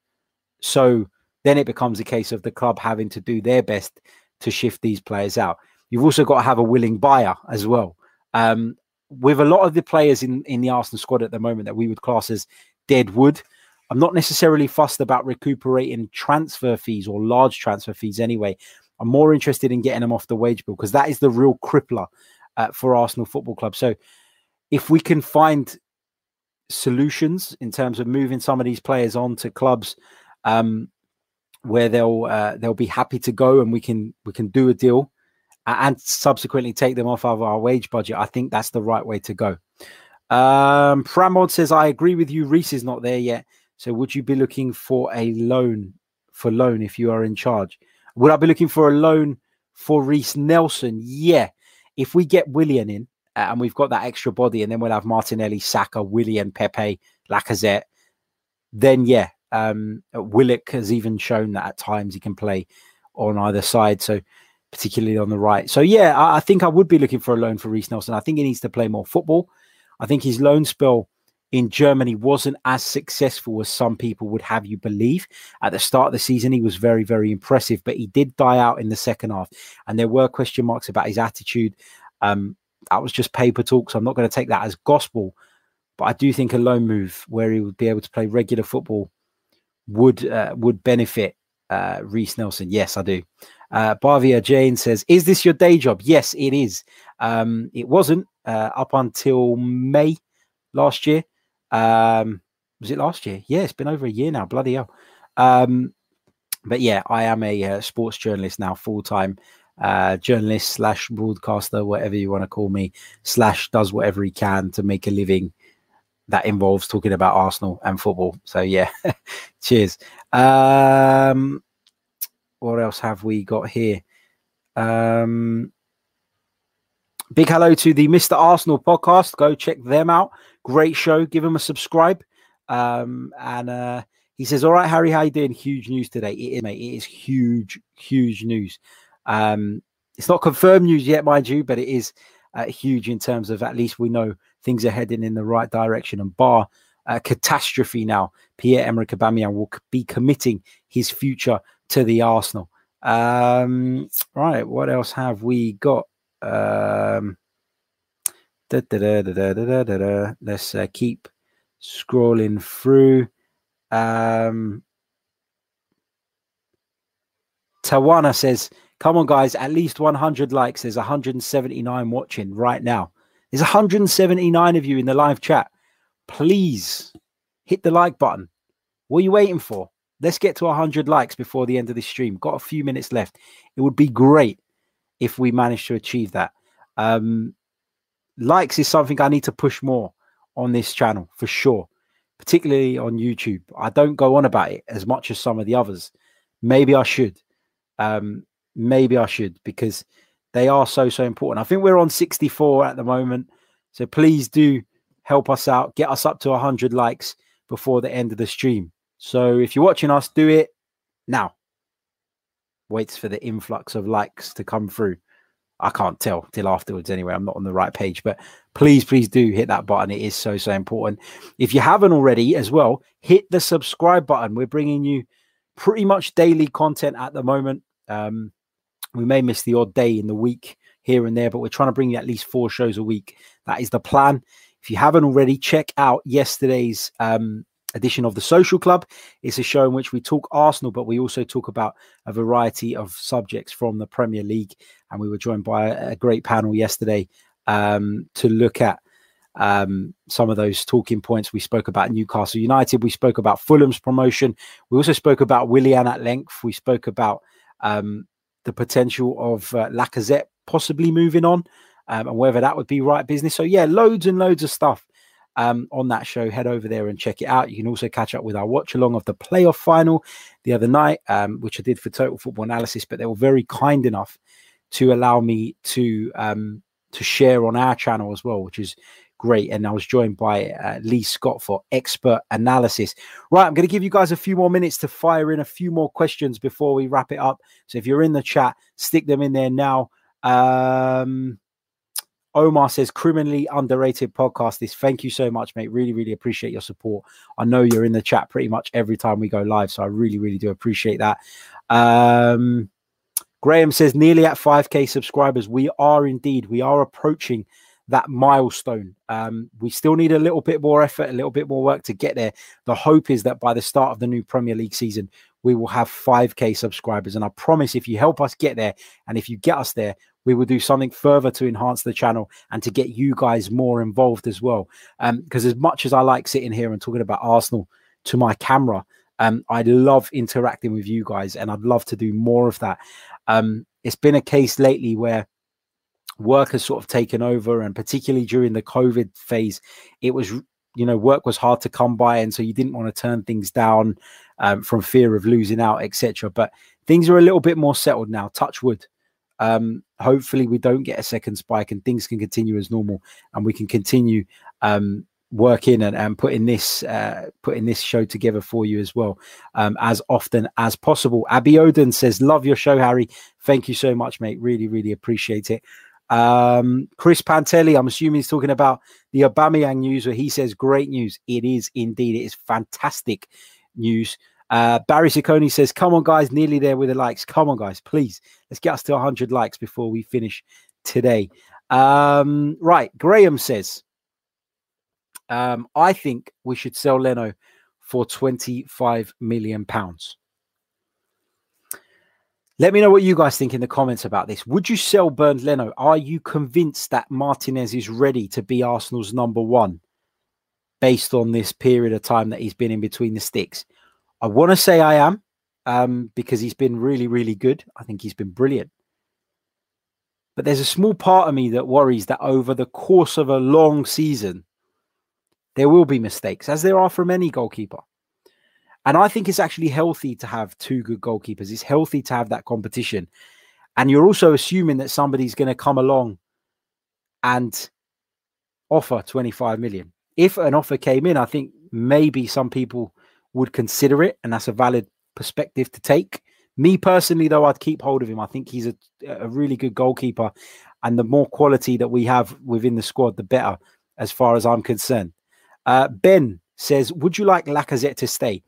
So then it becomes a case of the club having to do their best to shift these players out. You've also got to have a willing buyer as well. Um, with a lot of the players in, in the Arsenal squad at the moment that we would class as dead wood, I'm not necessarily fussed about recuperating transfer fees or large transfer fees anyway. I'm more interested in getting them off the wage bill because that is the real crippler uh, for Arsenal Football Club. So if we can find solutions in terms of moving some of these players on to clubs um, where they'll uh, they'll be happy to go and we can we can do a deal and subsequently take them off of our wage budget. I think that's the right way to go. Um, Pramod says, I agree with you. Reiss is not there yet. So would you be looking for a loan for loan if you are in charge? Would I be looking for a loan for Reiss Nelson? Yeah. If we get Willian in uh, and we've got that extra body and then we'll have Martinelli, Saka, Willian, Pepe, Lacazette, then yeah, um, has even shown that at times he can play on either side, so particularly on the right. So yeah, I, I, think I would be looking for a loan for Reiss Nelson. I think he needs to play more football. I think his loan spell in Germany wasn't as successful as some people would have you believe. At the start of the season, he was very, very impressive, but he did die out in the second half. And there were question marks about his attitude. Um, that was just paper talk. So I'm not going to take that as gospel. But I do think a loan move where he would be able to play regular football would uh, would benefit uh, Reiss Nelson. Yes, I do. Uh, Bavia Jane says, "Is this your day job?" Yes, it is. Um, it wasn't uh, up until May last year. Um, was it last year? Yeah, it's been over a year now. Bloody hell. Um, but yeah, I am a uh, sports journalist now, full time uh, journalist slash broadcaster, whatever you want to call me, slash does whatever he can to make a living that involves talking about Arsenal and football. So yeah, cheers. Um, what else have we got here? Um, big hello to the Mr. Arsenal podcast. Go check them out. Great show. Give them a subscribe. Um, and uh, he says, "All right, Harry, how you doing? Huge news today. It is, mate. It is huge, huge news. Um, it's not confirmed news yet, mind you, but it is uh, huge in terms of at least we know things are heading in the right direction. And bar uh, catastrophe now, Pierre Emerick Aubameyang will be committing his future to the Arsenal. Um, right, what else have we got? Um, da, da, da, Let's uh, keep scrolling through. Um, Tawana says, Come on, guys, at least 100 likes. There's 179 watching right now. There's 179 of you in the live chat. Please hit the like button. What are you waiting for? Let's get to 100 likes before the end of this stream. Got a few minutes left. It would be great if we manage to achieve that. Um, likes is something I need to push more on this channel for sure, particularly on YouTube. I don't go on about it as much as some of the others. Maybe I should. Um, maybe I should because they are so so important. I think we're on 64 at the moment, so please do help us out. Get us up to 100 likes before the end of the stream. So if you're watching us, do it now. Waits for the influx of likes to come through. I can't tell till afterwards anyway. I'm not on the right page, but please, please do hit that button. It is so, so important. If you haven't already as well, hit the subscribe button. We're bringing you pretty much daily content at the moment. Um, we may miss the odd day in the week here and there, but we're trying to bring you at least four shows a week. That is the plan. If you haven't already, check out yesterday's um, edition of the Social Club. It's a show in which we talk Arsenal, but we also talk about a variety of subjects from the Premier League. And we were joined by a, great panel yesterday um, to look at um, some of those talking points. We spoke about Newcastle United. We spoke about Fulham's promotion. We also spoke about Willian at length. We spoke about um, the potential of uh, Lacazette possibly moving on um, and whether that would be right business. So, yeah, loads and loads of stuff um, on that show. Head over there and check it out. You can also catch up with our watch along of the playoff final the other night, um, which I did for Total Football Analysis, but they were very kind enough to allow me to um, to share on our channel as well, which is great. And I was joined by uh, Lee Scott for expert analysis. Right, I'm going to give you guys a few more minutes to fire in a few more questions before we wrap it up. So if you're in the chat, stick them in there now. Um, Omar says, criminally underrated podcast. This, thank you so much, mate. Really, really appreciate your support. I know you're in the chat pretty much every time we go live, so I really, really do appreciate that. Um, Graham says, nearly at 5k subscribers. We are indeed, we are approaching that milestone. Um, we still need a little bit more effort, a little bit more work to get there. The hope is that by the start of the new Premier League season, we will have 5k subscribers. And I promise if you help us get there and if you get us there, we will do something further to enhance the channel and to get you guys more involved as well. Because um, as much as I like sitting here and talking about Arsenal to my camera, um, I love interacting with you guys and I'd love to do more of that. Um, it's been a case lately where work has sort of taken over, and particularly during the COVID phase, it was you know work was hard to come by, and so you didn't want to turn things down um, from fear of losing out, etc. But things are a little bit more settled now. Touch wood. Um, hopefully, we don't get a second spike, and things can continue as normal, and we can continue um, working and, and putting this uh, putting this show together for you as well um, as often as possible. Abby Oden says, "Love your show, Harry. Thank you so much, mate. Really, really appreciate it." Um, Chris Pantelli, I'm assuming he's talking about the Aubameyang news where he says, great news. It is indeed. It is fantastic news. Uh, Barry Ciccone says, come on, guys, nearly there with the likes. Come on, guys, please. Let's get us to 100 likes before we finish today. Um, right. Graham says, um, I think we should sell Leno for 25 million pounds. Let me know what you guys think in the comments about this. Would you sell Bernd Leno? Are you convinced that Martinez is ready to be Arsenal's number one based on this period of time that he's been in between the sticks? I want to say I am um, because he's been really, really good. I think he's been brilliant. But there's a small part of me that worries that over the course of a long season, there will be mistakes, as there are from any goalkeeper. And I think it's actually healthy to have two good goalkeepers. It's healthy to have that competition. And you're also assuming that somebody's going to come along and offer 25 million. If an offer came in, I think maybe some people would consider it. And that's a valid perspective to take. Me personally, though, I'd keep hold of him. I think he's a, a really good goalkeeper. And the more quality that we have within the squad, the better, as far as I'm concerned. Uh, ben says, Would you like Lacazette to stay?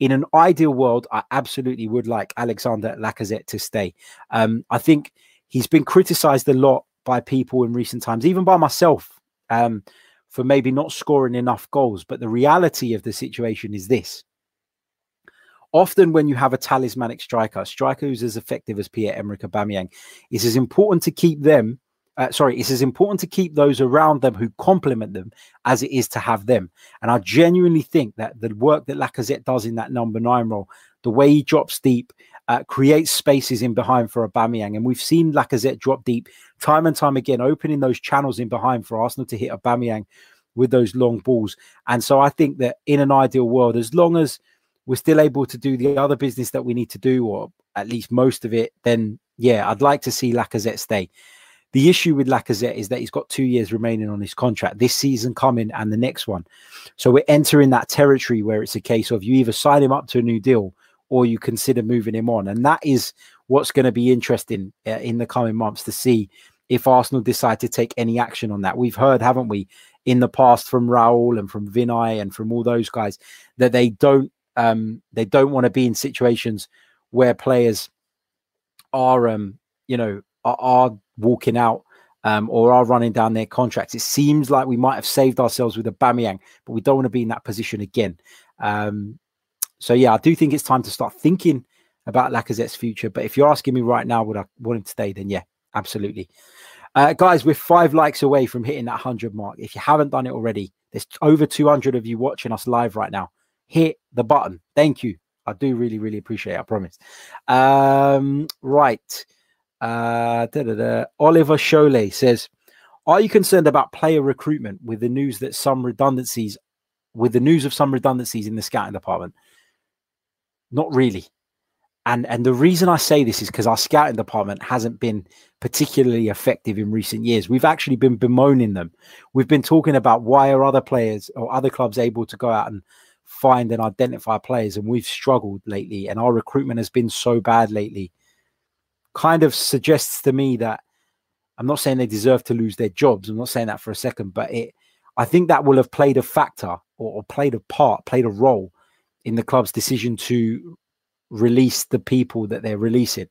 In an ideal world, I absolutely would like Alexander Lacazette to stay. Um, I think he's been criticized a lot by people in recent times, even by myself, um, for maybe not scoring enough goals. But the reality of the situation is this. Often, when you have a talismanic striker, a striker who's as effective as Pierre Emerick Aubameyang, it's as important to keep them uh, sorry, it's as important to keep those around them who complement them as it is to have them. And I genuinely think that the work that Lacazette does in that number nine role, the way he drops deep, uh, creates spaces in behind for Aubameyang. And we've seen Lacazette drop deep time and time again, opening those channels in behind for Arsenal to hit Aubameyang with those long balls. And so I think that in an ideal world, as long as we're still able to do the other business that we need to do, or at least most of it, then yeah, I'd like to see Lacazette stay. The issue with Lacazette is that he's got two years remaining on his contract, this season coming and the next one. So we're entering that territory where it's a case of you either sign him up to a new deal or you consider moving him on. And that is what's going to be interesting uh, in the coming months to see if Arsenal decide to take any action on that. We've heard, haven't we, in the past from Raul and from Vinai and from all those guys that they don't um, they don't want to be in situations where players are um, you know are, are walking out um, or are running down their contracts. It seems like we might have saved ourselves with a Aubameyang, but we don't want to be in that position again. Um, so yeah, I do think it's time to start thinking about Lacazette's future. But if you're asking me right now, would I want him to stay? Then yeah, absolutely. Uh, guys, we're five likes away from hitting that 100 mark. If you haven't done it already, there's over 200 of you watching us live right now. Hit the button. Thank you. I do really, really appreciate it. I promise. Um, right. Uh, Oliver Cholet says, "Are you concerned about player recruitment with the news that some redundancies, with the news of some redundancies in the scouting department?" Not really. And and the reason I say this is because our scouting department hasn't been particularly effective in recent years. We've actually been bemoaning them. We've been talking about why are other players or other clubs able to go out and find and identify players, and we've struggled lately. And our recruitment has been so bad lately kind of suggests to me that I'm not saying they deserve to lose their jobs. I'm not saying that for a second, but it, I think that will have played a factor or, or played a part, played a role in the club's decision to release the people that they're releasing.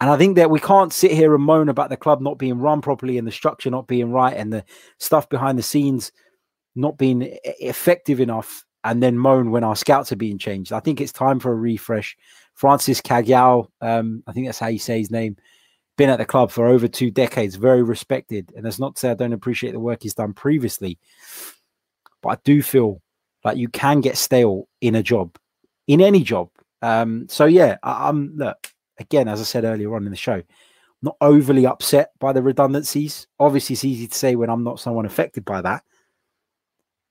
And I think that we can't sit here and moan about the club not being run properly and the structure not being right and the stuff behind the scenes not being effective enough and then moan when our scouts are being changed. I think it's time for a refresh. Francis Cagigao, um, I think that's how you say his name, been at the club for over two decades, very respected. And that's not to say I don't appreciate the work he's done previously, but I do feel like you can get stale in a job, in any job. Um, so yeah, I, I'm look again, as I said earlier on in the show, not overly upset by the redundancies. Obviously, it's easy to say when I'm not someone affected by that,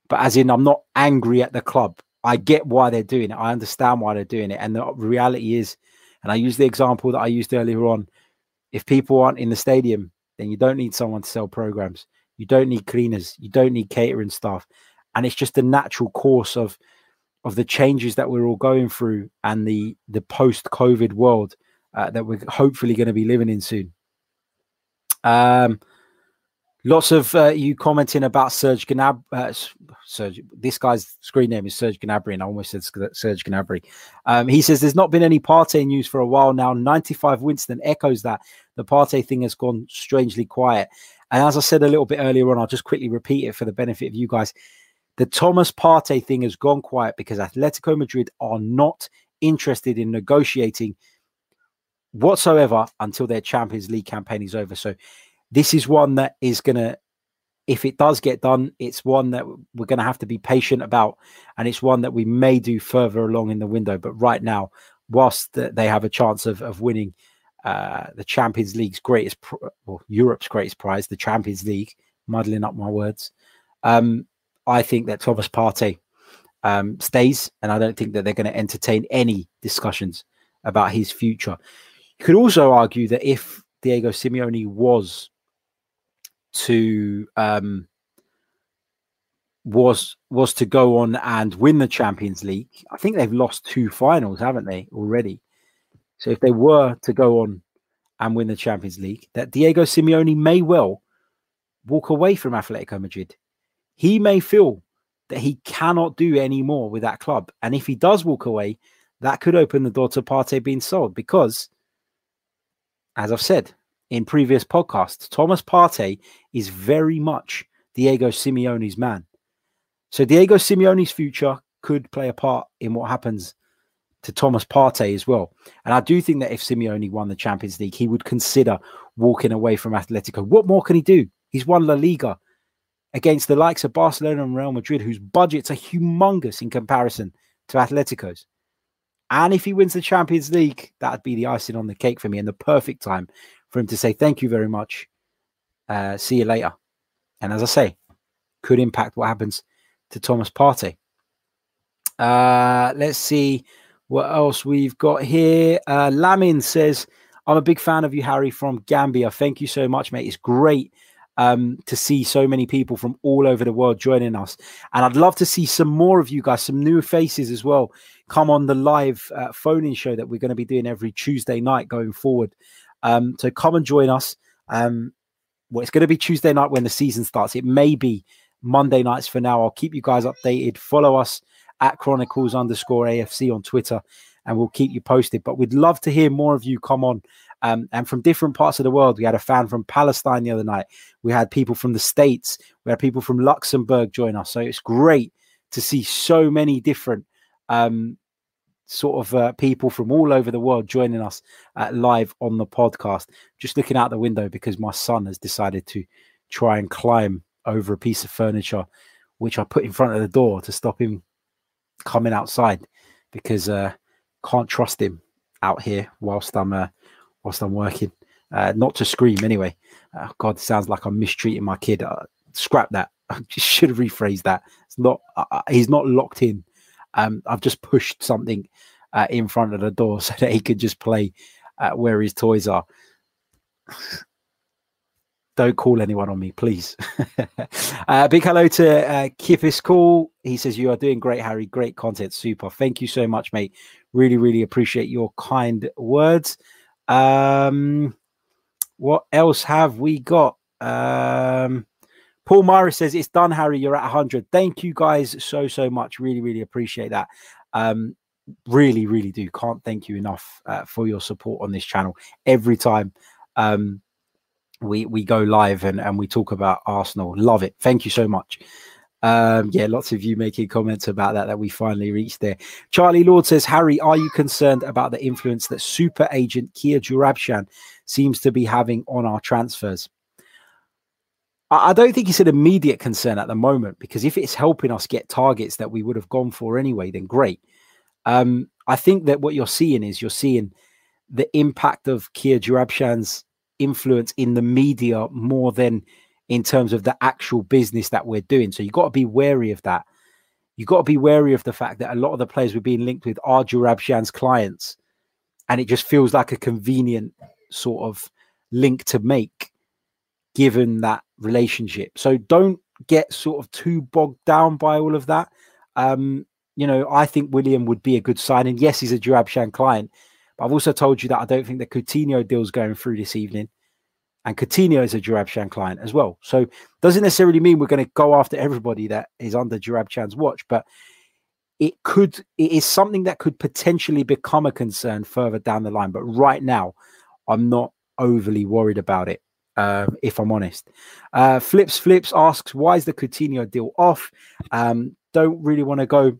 but as in, I'm not angry at the club. I get why they're doing it. I understand why they're doing it. And the reality is, and I use the example that I used earlier on if people aren't in the stadium, then you don't need someone to sell programs. You don't need cleaners. You don't need catering staff. And it's just the natural course of of the changes that we're all going through and the the post COVID world uh, that we're hopefully going to be living in soon. Um, lots of uh, you commenting about Serge Gnabry. Uh, Serge, this guy's screen name is Serge Gnabry, and I almost said Serge Gnabry. Um, he says there's not been any Partey news for a while now. 95 Winston echoes that the Partey thing has gone strangely quiet. And as I said a little bit earlier on, I'll just quickly repeat it for the benefit of you guys. The Thomas Partey thing has gone quiet because Atletico Madrid are not interested in negotiating whatsoever until their Champions League campaign is over. So this is one that is going to, if it does get done, it's one that we're going to have to be patient about. And it's one that we may do further along in the window. But right now, whilst they have a chance of, of winning uh, the Champions League's greatest, or Europe's greatest prize, the Champions League, muddling up my words, um, I think that Thomas Partey um, stays. And I don't think that they're going to entertain any discussions about his future. You could also argue that if Diego Simeone was to um, was was to go on and win the Champions League, I think they've lost two finals, haven't they already? So if they were to go on and win the Champions League, that Diego Simeone may well walk away from Atletico Madrid. He may feel that he cannot do any more with that club, and if he does walk away, that could open the door to Partey being sold because as I've said in previous podcasts, Thomas Partey is very much Diego Simeone's man. So Diego Simeone's future could play a part in what happens to Thomas Partey as well. And I do think that if Simeone won the Champions League, he would consider walking away from Atletico. What more can he do? He's won La Liga against the likes of Barcelona and Real Madrid, whose budgets are humongous in comparison to Atletico's. And if he wins the Champions League, that'd be the icing on the cake for me and the perfect time for him to say, Thank you very much. Uh, see you later. And as I say, could impact what happens to Thomas Partey. Uh, let's see what else we've got here. Uh, Lamin says, I'm a big fan of you, Harry, from Gambia. Thank you so much, mate. It's great um, to see so many people from all over the world joining us. And I'd love to see some more of you guys, some new faces as well, come on the live uh, phone in show that we're going to be doing every Tuesday night going forward. Um, so come and join us. Um, well, it's going to be Tuesday night when the season starts. It may be Monday nights for now. I'll keep you guys updated. Follow us at Chronicles underscore AFC on Twitter and we'll keep you posted. But we'd love to hear more of you come on um, and from different parts of the world. We had a fan from Palestine the other night. We had people from the States. We had people from Luxembourg join us. So it's great to see so many different um, sort of uh, people from all over the world joining us uh, live on the podcast. Just looking out the window because my son has decided to try and climb over a piece of furniture, which I put in front of the door to stop him coming outside because uh, can't trust him out here whilst I'm uh, whilst I'm working. Uh, not to scream anyway. Uh, God, sounds like I'm mistreating my kid. Uh, scrap that. I should have rephrased that. It's not. He's not locked in. Um, I've just pushed something uh, in front of the door so that he could just play where his toys are. Don't call anyone on me, please. big hello to uh, Kipis Call. He says you are doing great, Harry. Great content, super. Thank you so much, mate. Really, really appreciate your kind words. Um, what else have we got? Um, Paul Myra says it's done, Harry. You're at 100. Thank you guys so so much. Really, really appreciate that. Um, really, really do. Can't thank you enough uh, for your support on this channel every time. Um, we we go live and and we talk about Arsenal. Love it. Thank you so much. Um, yeah, lots of you making comments about that, that we finally reached there. Charlie Lord says, Harry, are you concerned about the influence that super agent Kia Joorabchian seems to be having on our transfers? I don't think it's an immediate concern at the moment because if it's helping us get targets that we would have gone for anyway, then great. Um, I think that what you're seeing is you're seeing the impact of Kia Joorabchian's influence in the media more than in terms of the actual business that we're doing. So you've got to be wary of that. You've got to be wary of the fact that a lot of the players we're being linked with are Joorabchian's clients. And it just feels like a convenient sort of link to make given that relationship. So don't get sort of too bogged down by all of that. Um, you know, I think Willian would be a good sign. And yes, he's a Joorabchian client. But I've also told you that I don't think the Coutinho deal's going through this evening. and Coutinho is a Joorabchian client as well. So doesn't necessarily mean we're going to go after everybody that is under Joorabchian's watch, but it could it is something that could potentially become a concern further down the line. But right now, I'm not overly worried about it. Um, if I'm honest, uh, flips flips asks why is the Coutinho deal off? Um, don't really want to go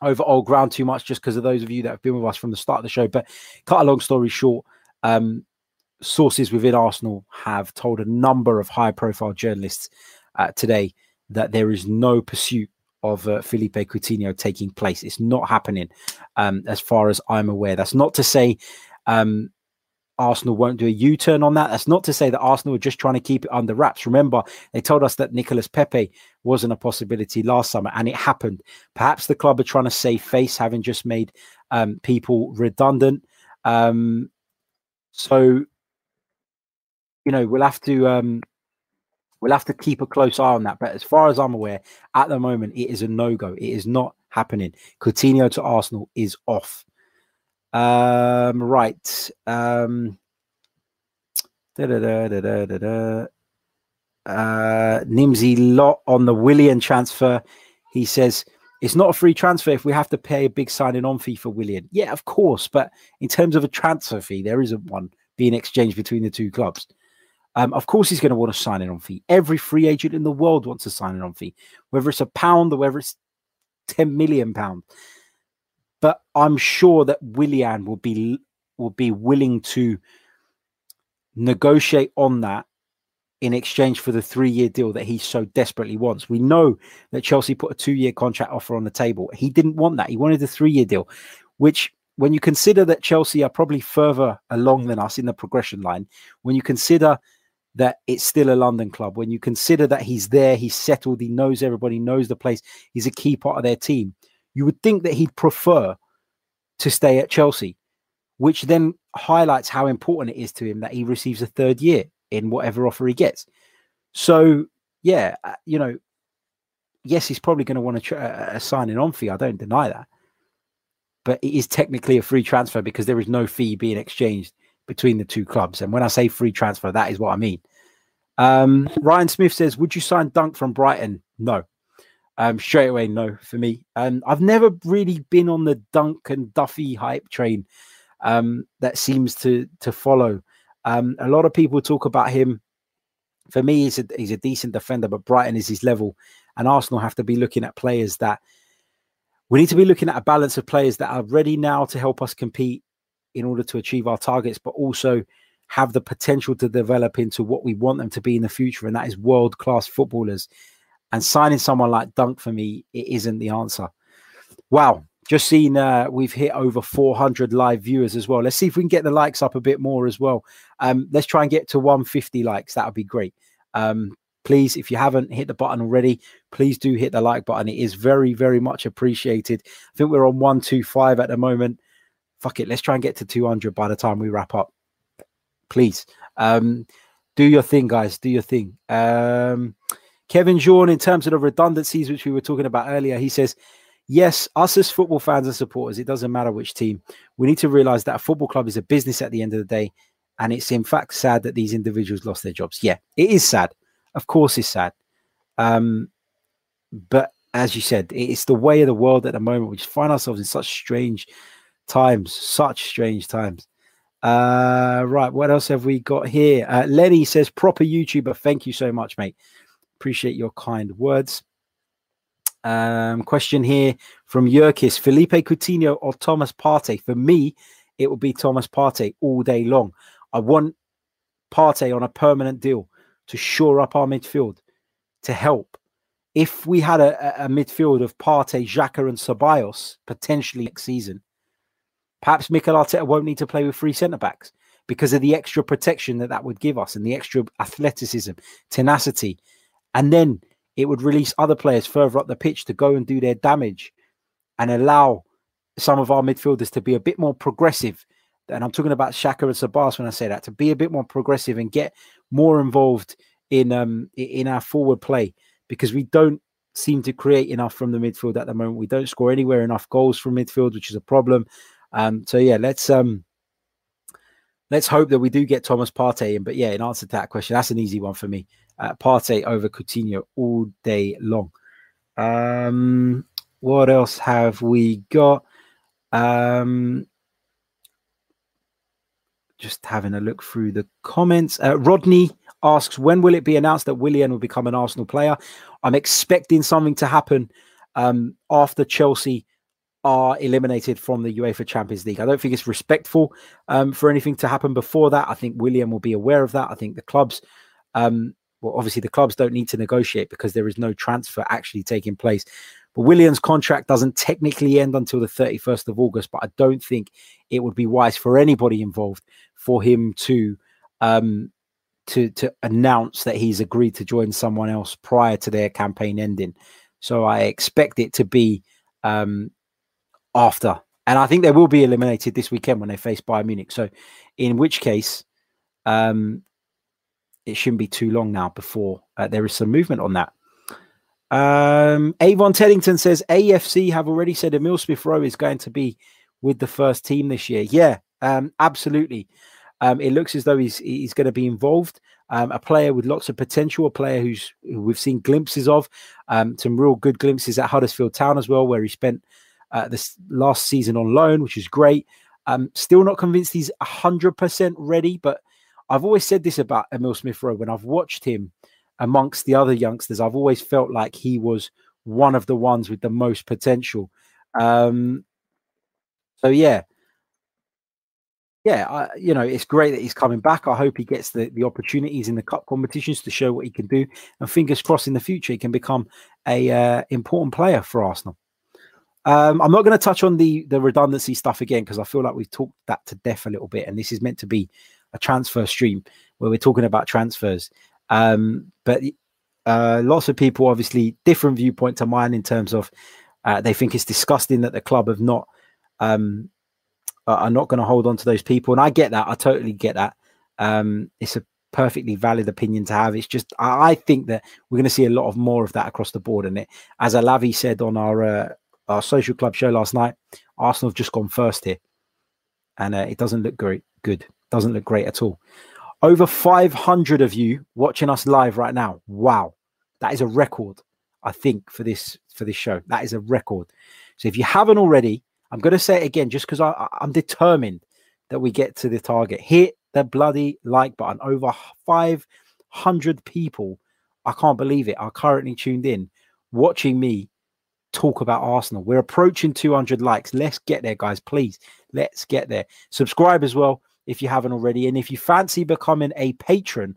over old ground too much just because of those of you that have been with us from the start of the show. But cut a long story short, um, sources within Arsenal have told a number of high profile journalists uh, today that there is no pursuit of uh, Philippe Coutinho taking place. It's not happening, um, as far as I'm aware. That's not to say um, Arsenal won't do a U turn on that. That's not to say that Arsenal are just trying to keep it under wraps. Remember, they told us that Nicolas Pepe wasn't a possibility last summer, and it happened. Perhaps the club are trying to save face, having just made um, people redundant. Um, so, you know, we'll have to um, we'll have to keep a close eye on that. But as far as I'm aware, at the moment, it is a no go. It is not happening. Coutinho to Arsenal is off. Um, right. Um, da, da, da, da, da, da, da. Uh, Nimsy lot on the Willian transfer. He says it's not a free transfer if we have to pay a big signing on fee for Willian. Yeah, of course. But in terms of a transfer fee, there isn't one being exchanged between the two clubs. Um, of course, he's going to want a signing on fee. Every free agent in the world wants a signing on fee, whether it's a pound or whether it's 10 million pound but I'm sure that Willian will be will be willing to negotiate on that in exchange for the three year deal that he so desperately wants. We know that Chelsea put a two year contract offer on the table. He didn't want that. He wanted a three year deal, which when you consider that Chelsea are probably further along than us in the progression line, when you consider that it's still a London club, when you consider that he's there, he's settled, he knows everybody, knows the place, he's a key part of their team, you would think that he'd prefer to stay at Chelsea, which then highlights how important it is to him that he receives a third year in whatever offer he gets. So, yeah, uh, you know, yes, he's probably going to want a, sign signing on fee. I don't deny that. But it is technically a free transfer because there is no fee being exchanged between the two clubs. And when I say free transfer, that is what I mean. Um, Ryan Smith says, Would you sign Dunk from Brighton? No. Um, straight away, no for me. Um, I've never really been on the Dunk and Duffy hype train um, that seems to to follow. Um, a lot of people talk about him. For me, he's a, he's a decent defender, but Brighton is his level, and Arsenal have to be looking at players that we need to be looking at a balance of players that are ready now to help us compete in order to achieve our targets, but also have the potential to develop into what we want them to be in the future, and that is world class footballers. And signing someone like Dunk for me, it isn't the answer. Wow. Just seen uh, we've hit over 400 live viewers as well. Let's see if we can get the likes up a bit more as well. Um, let's try and get to 150 likes. That would be great. Um, please, if you haven't hit the button already, please do hit the like button. It is very, very much appreciated. I think we're on 125 at the moment. Fuck it. Let's try and get to 200 by the time we wrap up. Please. Um, do your thing, guys. Do your thing. Um, Kevin Jean, in terms of the redundancies which we were talking about earlier, he says, Yes, us as football fans and supporters, it doesn't matter which team. We need to realize that a football club is a business at the end of the day. And it's in fact sad that these individuals lost their jobs. Yeah, it is sad. Of course, it's sad. Um, but as you said, it's the way of the world at the moment. We just find ourselves in such strange times, such strange times. Uh, right, what else have we got here? Uh, Lenny says, proper YouTuber. Thank you so much, mate. Appreciate your kind words. Um, question here from Yerkis Philippe Coutinho or Thomas Partey? For me, it will be Thomas Partey all day long. I want Partey on a permanent deal to shore up our midfield, to help. If we had a, a midfield of Partey, Xhaka, and Ceballos potentially next season, perhaps Mikel Arteta won't need to play with three centre backs because of the extra protection that that would give us and the extra athleticism, tenacity, and then it would release other players further up the pitch to go and do their damage and allow some of our midfielders to be a bit more progressive. And I'm talking about Xhaka and Sabas when I say that to be a bit more progressive and get more involved in um in our forward play because we don't seem to create enough from the midfield at the moment. We don't score anywhere enough goals from midfield, which is a problem. Um, so yeah, let's um let's hope that we do get Thomas Partey in. But yeah, in answer to that question, that's an easy one for me. Uh, Partey over Coutinho all day long. Um, what else have we got? Um, just having a look through the comments. Uh, Rodney asks, when will it be announced that Willian will become an Arsenal player? I'm expecting something to happen um, after Chelsea are eliminated from the UEFA Champions League. I don't think it's respectful um, for anything to happen before that. I think Willian will be aware of that. I think the clubs, um, well, obviously the clubs don't need to negotiate because there is no transfer actually taking place. But Willian's contract doesn't technically end until the 31st of August, but I don't think it would be wise for anybody involved for him to um, to to announce that he's agreed to join someone else prior to their campaign ending. So I expect it to be um, after, and I think they will be eliminated this weekend when they face Bayern Munich. So, in which case, um, it shouldn't be too long now before uh, there is some movement on that. Um, Avon Teddington says AFC have already said Emil Smith Rowe is going to be with the first team this year. Yeah, um, absolutely. Um, it looks as though he's he's going to be involved. Um, a player with lots of potential, a player who's who we've seen glimpses of, um, some real good glimpses at Huddersfield Town as well, where he spent uh, this last season on loan, which is great. Um, still not convinced he's hundred percent ready, but I've always said this about Emil Smith Rowe when I've watched him amongst the other youngsters. I've always felt like he was one of the ones with the most potential. Um, so yeah, yeah, I, you know, it's great that he's coming back. I hope he gets the, the opportunities in the cup competitions to show what he can do, and fingers crossed in the future he can become a uh, important player for Arsenal. Um, I'm not going to touch on the the redundancy stuff again because I feel like we've talked that to death a little bit, and this is meant to be a transfer stream where we're talking about transfers. Um, but uh, lots of people, obviously, different viewpoint to mine in terms of uh, they think it's disgusting that the club have not um, are not going to hold on to those people. And I get that. I totally get that. Um, it's a perfectly valid opinion to have. It's just I, I think that we're going to see a lot of more of that across the board. And it, as Alavi said on our uh, our social club show last night, Arsenal have just gone first here, and uh, it doesn't look great. Good, doesn't look great at all. Over 500 of you watching us live right now. Wow, that is a record. I think for this for this show, that is a record. So if you haven't already, I'm going to say it again just because I'm determined that we get to the target. Hit the bloody like button. Over 500 people, I can't believe it, are currently tuned in watching me talk about Arsenal. We're approaching 200 likes. Let's get there, guys. Please, let's get there. Subscribe as well if you haven't already. And if you fancy becoming a patron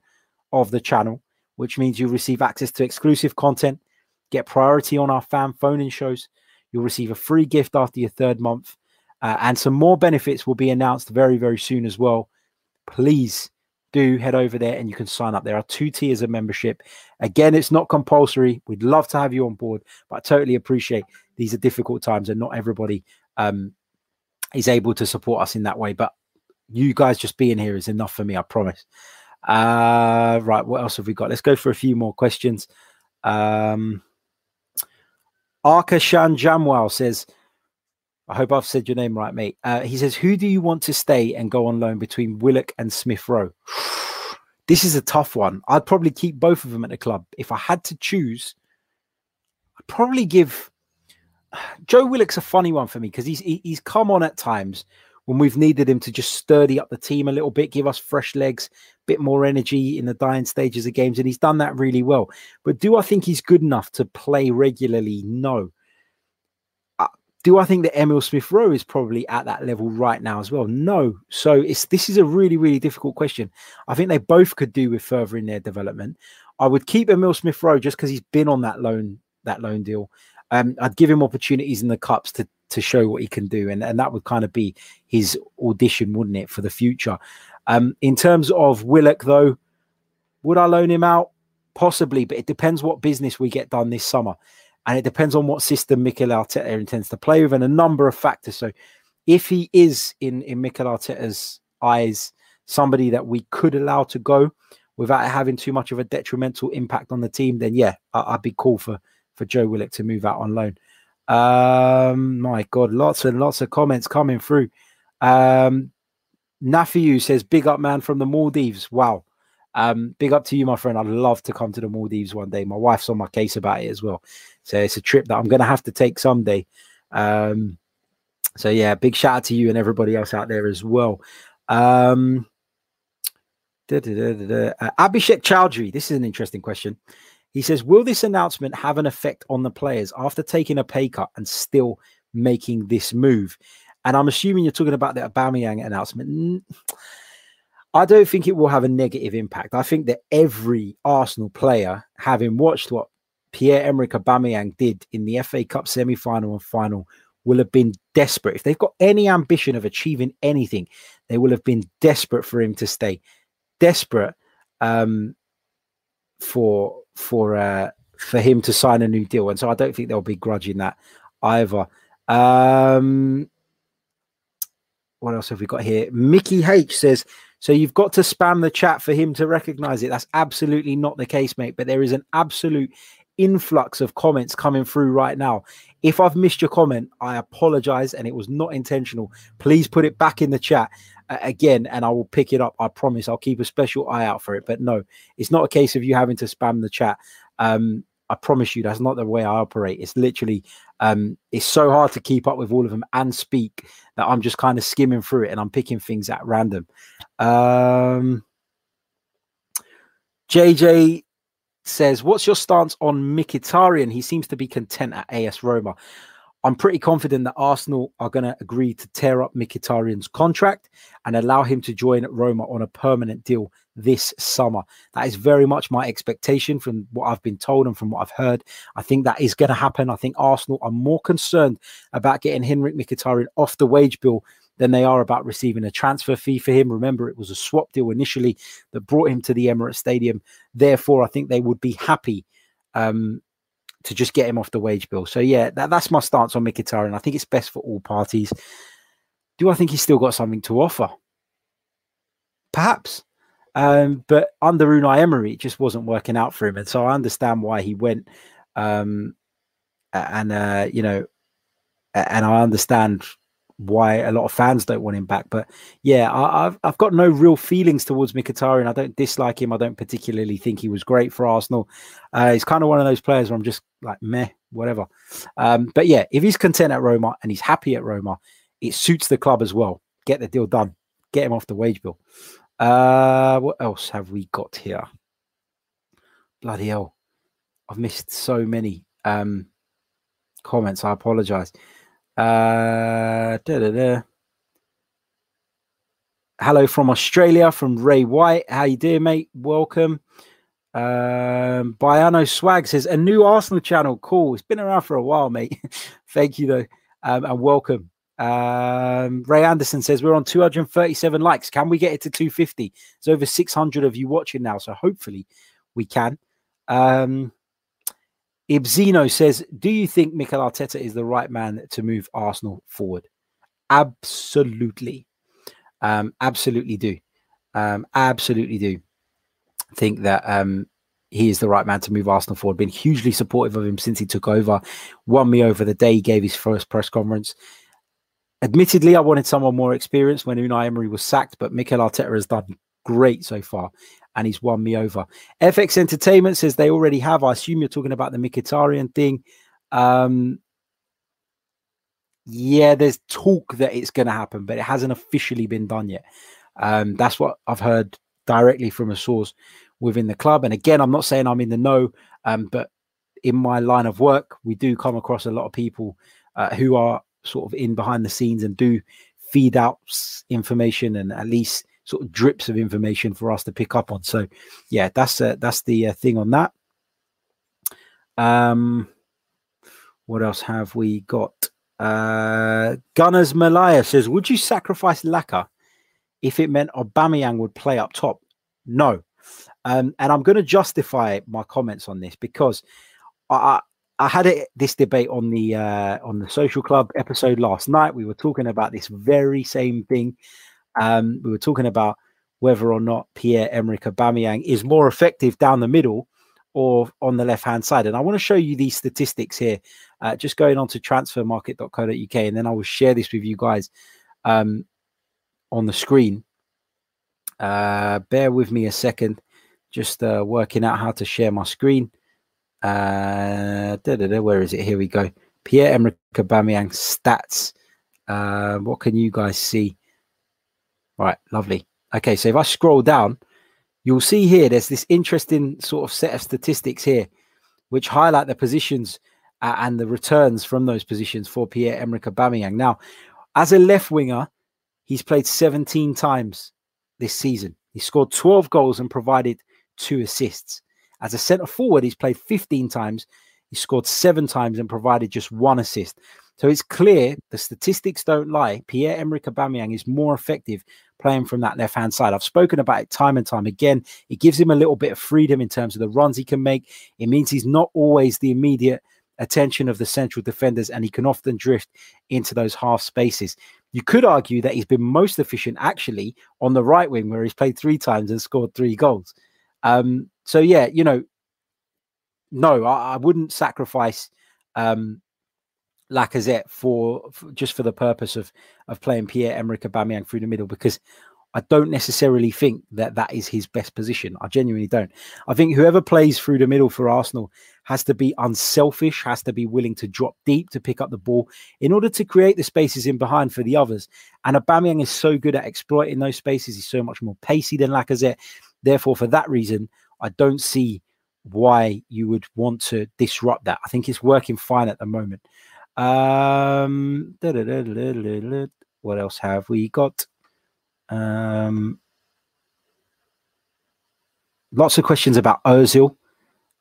of the channel, which means you receive access to exclusive content, get priority on our fan phone in shows You'll receive a free gift after your third month, uh, and some more benefits will be announced very, very soon as well. Please do head over there and you can sign up. There are two tiers of membership. Again, it's not compulsory. We'd love to have you on board, but I totally appreciate these are difficult times and not everybody um, is able to support us in that way. But you guys just being here is enough for me, I promise. Uh, right, what else have we got? Let's go for a few more questions. Um, Arkashan Jamwal says, I hope I've said your name right, mate. Uh, he says, Who do you want to stay and go on loan between Willock and Smith Rowe? this is a tough one. I'd probably keep both of them at the club. If I had to choose, I'd probably give Joe Willock's a funny one for me because he's he's come on at times when we've needed him to just sturdy up the team a little bit, give us fresh legs, a bit more energy in the dying stages of games, and he's done that really well. But do I think he's good enough to play regularly? No. Uh, do I think that Emil Smith Rowe is probably at that level right now as well? No. So it's this is a really really difficult question. I think they both could do with furthering their development. I would keep Emil Smith Rowe just because he's been on that loan that loan deal. Um, I'd give him opportunities in the cups to to show what he can do, and and that would kind of be his audition, wouldn't it, for the future? Um, in terms of Willock, though, would I loan him out? Possibly, but it depends what business we get done this summer. And it depends on what system Mikel Arteta intends to play with and a number of factors. So if he is in, in Mikel Arteta's eyes, somebody that we could allow to go without having too much of a detrimental impact on the team, then yeah, I, would be cool for, for Joe Willock to move out on loan. Um, my God, lots and lots of comments coming through. Um, Nafiu says, "Big up, man, from the Maldives." Wow, um, big up to you, my friend. I'd love to come to the Maldives one day. My wife's on my case about it as well, so it's a trip that I'm going to have to take someday. Um, so yeah, big shout out to you and everybody else out there as well. Um, da, da, da, uh, Abhishek Chowdhury. This is an interesting question. He says, "Will this announcement have an effect on the players after taking a pay cut and still making this move?" And I'm assuming you're talking about the Aubameyang announcement. I don't think it will have a negative impact. I think that every Arsenal player, having watched what Pierre-Emerick Aubameyang did in the FA Cup semi-final and final, will have been desperate. If they've got any ambition of achieving anything, they will have been desperate for him to stay. Desperate um, for for uh, for him to sign a new deal, and so I don't think they'll be grudging that either. Um, what else have we got here? Mickey H says, so you've got to spam the chat for him to recognize it. That's absolutely not the case, mate. But there is an absolute influx of comments coming through right now. If I've missed your comment, I apologize and it was not intentional. Please put it back in the chat uh, again and I will pick it up. I promise I'll keep a special eye out for it. But no, it's not a case of you having to spam the chat. Um, I promise you that's not the way I operate. It's literally um, it's so hard to keep up with all of them and speak that I'm just kind of skimming through it and I'm picking things at random. Um, JJ says, What's your stance on Mkhitaryan? He seems to be content at AS Roma. I'm pretty confident that Arsenal are going to agree to tear up Mkhitaryan's contract and allow him to join Roma on a permanent deal this summer. That is very much my expectation from what I've been told and from what I've heard. I think that is going to happen. I think Arsenal are more concerned about getting Henrik Mkhitaryan off the wage bill than they are about receiving a transfer fee for him. Remember, it was a swap deal initially that brought him to the Emirates Stadium. Therefore, I think they would be happy um, to just get him off the wage bill. So, yeah, that, that's my stance on Mkhitaryan. I think it's best for all parties. Do I think he's still got something to offer? Perhaps. Um, but under Unai Emery, it just wasn't working out for him. And so I understand why he went. Um, and, uh, you know, and I understand why a lot of fans don't want him back. But yeah, I, have I've got no real feelings towards Mkhitaryan. I don't dislike him. I don't particularly think he was great for Arsenal. Uh, he's kind of one of those players where I'm just like meh, whatever. Um, but yeah, if he's content at Roma and he's happy at Roma, it suits the club as well. Get the deal done. Get him off the wage bill. Uh, what else have we got here? Bloody hell. I've missed so many um, comments. I apologize. Uh, Hello from Australia, from Ray White. How you doing, mate? Welcome. Um, Biano Swag says a new Arsenal channel. Cool. It's been around for a while, mate. Thank you though, um, and welcome. Um, Ray Anderson says we're on 237 likes. Can we get it to 250? There's over 600 of you watching now, so hopefully we can. Um, Ibzino says, Do you think Mikel Arteta is the right man to move Arsenal forward? Absolutely. Um, absolutely do. Um, absolutely do think that um, he is the right man to move Arsenal forward. Been hugely supportive of him since he took over. Won me over the day he gave his first press conference. Admittedly, I wanted someone more experienced when Unai Emery was sacked, but Mikel Arteta has done great so far and he's won me over. FX Entertainment says they already have. I assume you're talking about the Mkhitaryan thing. Um, yeah, there's talk that it's going to happen, but it hasn't officially been done yet. Um, that's what I've heard directly from a source within the club. And again, I'm not saying I'm in the know, um, but in my line of work, we do come across a lot of people uh, who are sort of in behind the scenes and do feed out information and at least sort of drips of information for us to pick up on. So, yeah, that's uh, that's the uh, thing on that. Um, what else have we got? Uh, Gunners Malaya says, "Would you sacrifice Laca if it meant Aubameyang would play up top?" No, um, and I'm going to justify my comments on this because I, I had this debate on the uh, on the social club episode last night. We were talking about this very same thing, um, we were talking about whether or not Pierre Emerick Aubameyang is more effective down the middle or on the left hand side. And I want to show you these statistics here. Uh, just going on to transfermarkt.co.uk, and then I will share this with you guys um, on the screen. Uh, bear with me a second. Just uh, working out how to share my screen. Uh, where is it? Here we go. Pierre Emerick Aubameyang stats. Uh, what can you guys see? Right, lovely. Okay, so if I scroll down, you'll see here there's this interesting sort of set of statistics here, which highlight the positions uh, and the returns from those positions for Pierre Emerick Aubameyang. Now, as a left winger, he's played 17 times this season. He scored 12 goals and provided two assists. As a centre forward, he's played 15 times. He scored seven times and provided just one assist. So it's clear the statistics don't lie. Pierre Emerick Aubameyang is more effective playing from that left hand side. I've spoken about it time and time again. It gives him a little bit of freedom in terms of the runs he can make. It means he's not always the immediate attention of the central defenders and he can often drift into those half spaces. You could argue that he's been most efficient actually on the right wing, where he's played three times and scored three goals. Um, so, yeah, you know, no, I, I wouldn't sacrifice um, Lacazette for, for, just for the purpose of of playing Pierre Emerick Aubameyang through the middle because I don't necessarily think that that is his best position. I genuinely don't. I think whoever plays through the middle for Arsenal has to be unselfish, has to be willing to drop deep to pick up the ball in order to create the spaces in behind for the others. And Aubameyang is so good at exploiting those spaces. He's so much more pacey than Lacazette. Therefore, for that reason, I don't see why you would want to disrupt that. I think it's working fine at the moment. Um, what else have we got? Um, lots of questions about Ozil.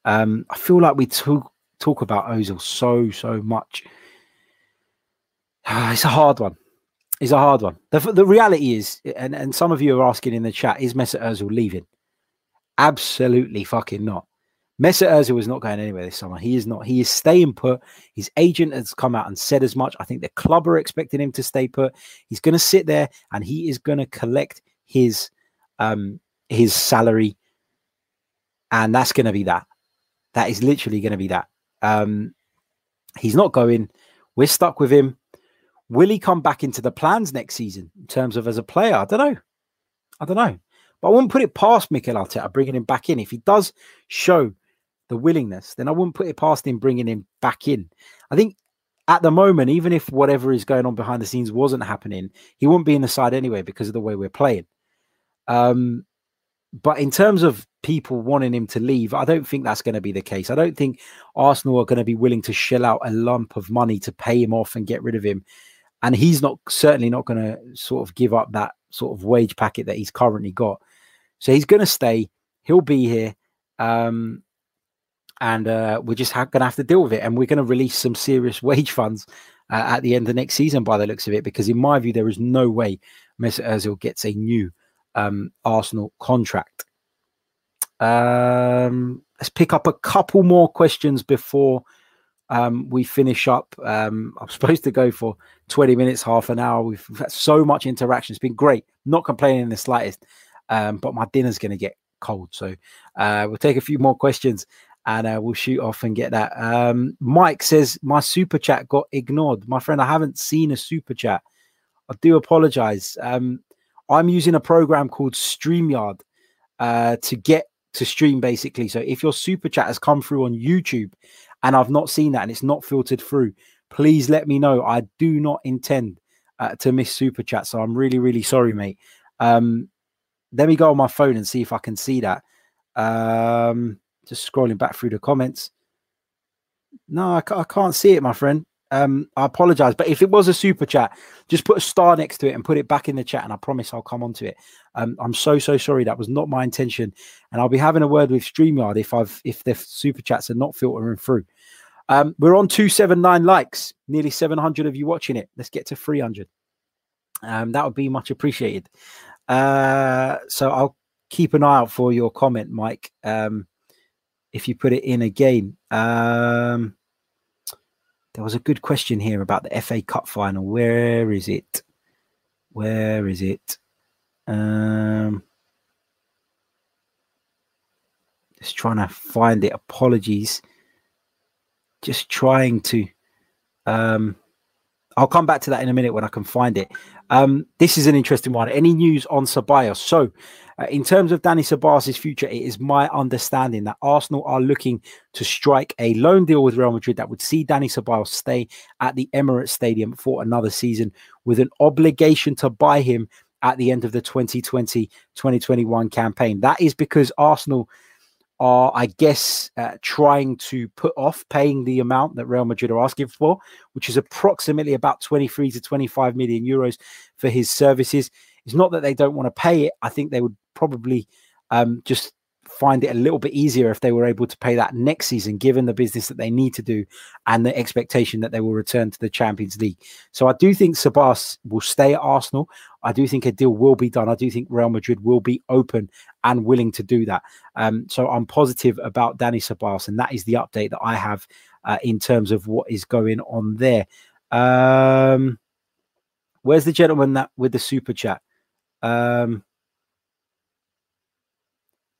Um, I feel like we talk talk about Ozil so so much. it's a hard one. It's a hard one. The, the reality is, and, and some of you are asking in the chat, is Mesut Ozil leaving? Absolutely fucking not. Mesut Ozil is not going anywhere this summer. He is not. He is staying put. His agent has come out and said as much. I think the club are expecting him to stay put. He's going to sit there and he is going to collect his um his salary, and that's going to be that. That is literally going to be that. Um, he's not going. We're stuck with him. Will he come back into the plans next season in terms of as a player? I don't know. I don't know. But I wouldn't put it past Mikel Arteta bringing him back in if he does show the willingness, then I wouldn't put it past him bringing him back in. I think at the moment, even if whatever is going on behind the scenes wasn't happening, he wouldn't be in the side anyway because of the way we're playing. Um, but in terms of people wanting him to leave, I don't think that's going to be the case. I don't think Arsenal are going to be willing to shell out a lump of money to pay him off and get rid of him. And he's not certainly not going to sort of give up that sort of wage packet that he's currently got. So he's going to stay. He'll be here. Um, and uh, we're just ha- going to have to deal with it. And we're going to release some serious wage funds uh, at the end of next season, by the looks of it, because in my view, there is no way Mesut Ozil gets a new um, Arsenal contract. Um, let's pick up a couple more questions before um, we finish up. Um, I'm supposed to go for 20 minutes, half an hour. We've had so much interaction. It's been great. Not complaining in the slightest, um, but my dinner's going to get cold. So uh, we'll take a few more questions and uh, we'll shoot off and get that. Um, Mike says my super chat got ignored. My friend, I haven't seen a super chat. I do apologize. Um, I'm using a program called StreamYard uh, to get to stream basically. So if your super chat has come through on YouTube and I've not seen that and it's not filtered through, please let me know. I do not intend uh, to miss super chat. So I'm really, really sorry, mate. Um, let me go on my phone and see if I can see that. Um, just scrolling back through the comments. No, I, I can't see it, my friend. Um, I apologize, but if it was a super chat, just put a star next to it and put it back in the chat, and I promise I'll come onto it. Um, I'm so so sorry. That was not my intention, and I'll be having a word with Streamyard if I've if the super chats are not filtering through. Um, we're on two seven nine likes, nearly 700 of you watching it. Let's get to 300. Um, that would be much appreciated. Uh, so I'll keep an eye out for your comment, Mike. Um, if you put it in again. Um, there was a good question here about the FA Cup final. Where is it? Where is it? Um, just trying to find it. Apologies. Just trying to. Um, I'll come back to that in a minute when I can find it. Um, this is an interesting one. Any news on Ceballos? So, uh, in terms of Danny Ceballos' future, it is my understanding that Arsenal are looking to strike a loan deal with Real Madrid that would see Danny Ceballos stay at the Emirates Stadium for another season with an obligation to buy him at the end of the 2020 2021 campaign. That is because Arsenal are, I guess, uh, trying to put off paying the amount that Real Madrid are asking for, which is approximately about 23 to 25 million euros for his services. It's not that they don't want to pay it. I think they would probably um, just find it a little bit easier if they were able to pay that next season, given the business that they need to do and the expectation that they will return to the Champions League. So I do think Ceballos will stay at Arsenal. I do think a deal will be done. I do think Real Madrid will be open and willing to do that. Um, so I'm positive about Danny Ceballos, and that is the update that I have uh, in terms of what is going on there. Um, where's the gentleman that with the super chat? Um,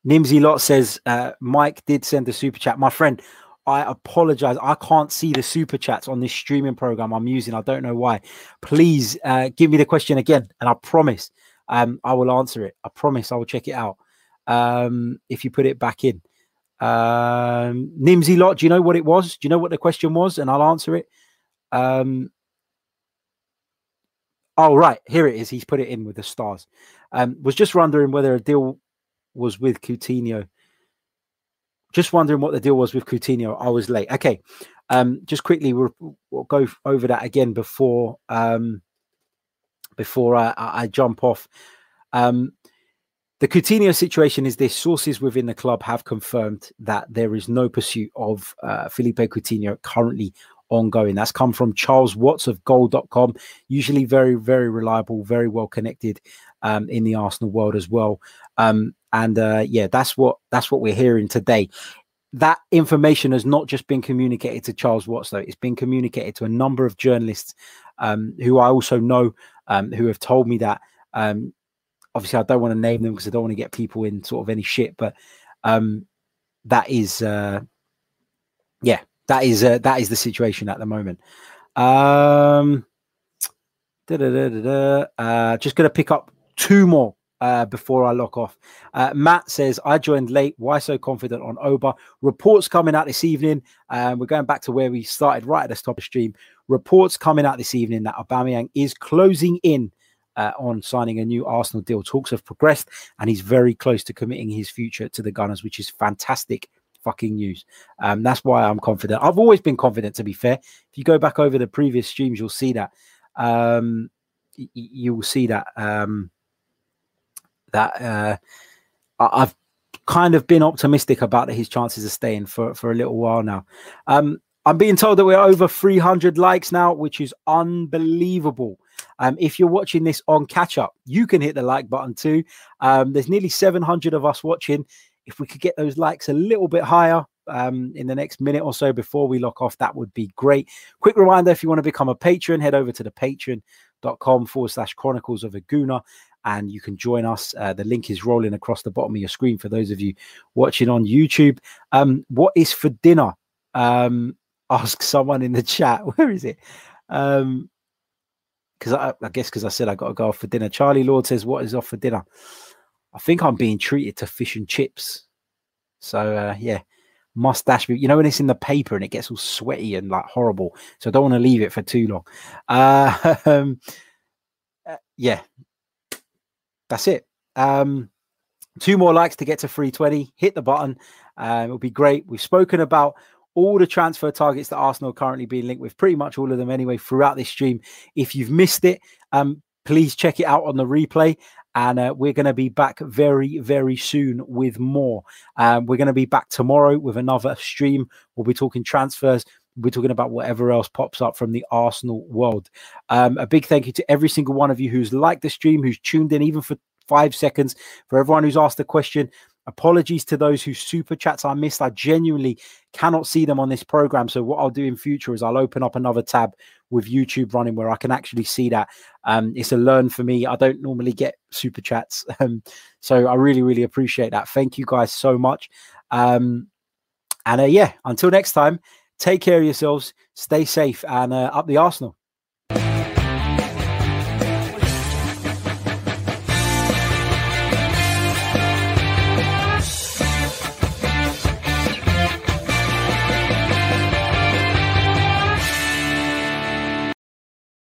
Nimsy Lot says uh, Mike did send a super chat. My friend, I apologize. I can't see the super chats on this streaming program I'm using. I don't know why. Please uh, give me the question again, and I promise um, I will answer it. I promise I will check it out um, if you put it back in. Um, Nimsy Lot, do you know what it was? Do you know what the question was? And I'll answer it. Um, oh, right. Here it is. He's put it in with the stars. Um, was just wondering whether a deal was with Coutinho. Just wondering what the deal was with Coutinho. I was late. Okay, um, just quickly we'll, we'll go over that again before um, before I, I jump off. Um, the Coutinho situation is this: sources within the club have confirmed that there is no pursuit of uh, Philippe Coutinho currently ongoing. That's come from Charles Watts of Goal.com, usually very, very reliable, very well connected um, in the Arsenal world as well. Um, and uh, yeah, that's what that's what we're hearing today. That information has not just been communicated to Charles Watts, though. It's been communicated to a number of journalists um, who I also know um, who have told me that. Um, obviously, I don't want to name them because I don't want to get people in sort of any shit, but um, that is, uh, yeah, that is uh, that is the situation at the moment. Um, uh, just going to pick up two more uh, before I lock off. Uh, Matt says, I joined late. Why so confident on Oba? Reports coming out this evening. Um, we're going back to where we started right at the top of stream. Reports coming out this evening that Aubameyang is closing in uh, on signing a new Arsenal deal. Talks have progressed, and he's very close to committing his future to the Gunners, which is fantastic fucking news. Um, that's why I'm confident. I've always been confident, to be fair. If you go back over the previous streams, you'll see that. Um, y- you will see that. Um, that uh, I've kind of been optimistic about his chances of staying for, for a little while now. Um, I'm being told that we're over 300 likes now, which is unbelievable. Um, if you're watching this on catch up, you can hit the like button too. Um, there's nearly 700 of us watching. If we could get those likes a little bit higher um, in the next minute or so before we lock off, that would be great. Quick reminder if you want to become a patron, head over to the patreon.com forward slash chronicles of a Gooner and you can join us. Uh, the link is rolling across the bottom of your screen for those of you watching on YouTube. Um, what is for dinner? Um, ask someone in the chat. Where is it? Um, because I, I, guess because I said I got to go off for dinner. Charlie Lord says, "What is off for dinner?" I think I'm being treated to fish and chips. So uh, yeah, mustache. You know when it's in the paper and it gets all sweaty and like horrible. So I don't want to leave it for too long. Uh, um, uh, yeah, that's it. Um, two more likes to get to 320. Hit the button. Um, it'll be great. We've spoken about all the transfer targets that Arsenal are currently being linked with, pretty much all of them anyway, throughout this stream. If you've missed it, um, please check it out on the replay. And uh, we're going to be back very, very soon with more. Um, we're going to be back tomorrow with another stream. We'll be talking transfers. We're talking about whatever else pops up from the Arsenal world. Um, a big thank you to every single one of you who's liked the stream, who's tuned in, even for five seconds. For everyone who's asked a question, apologies to those whose super chats I missed. I genuinely cannot see them on this program. So what I'll do in future is I'll open up another tab with YouTube running where I can actually see that. Um, it's a learn for me. I don't normally get super chats, um, so I really, really appreciate that. Thank you guys so much. Um, and uh, yeah, until next time. Take care of yourselves, stay safe, and uh, up the Arsenal.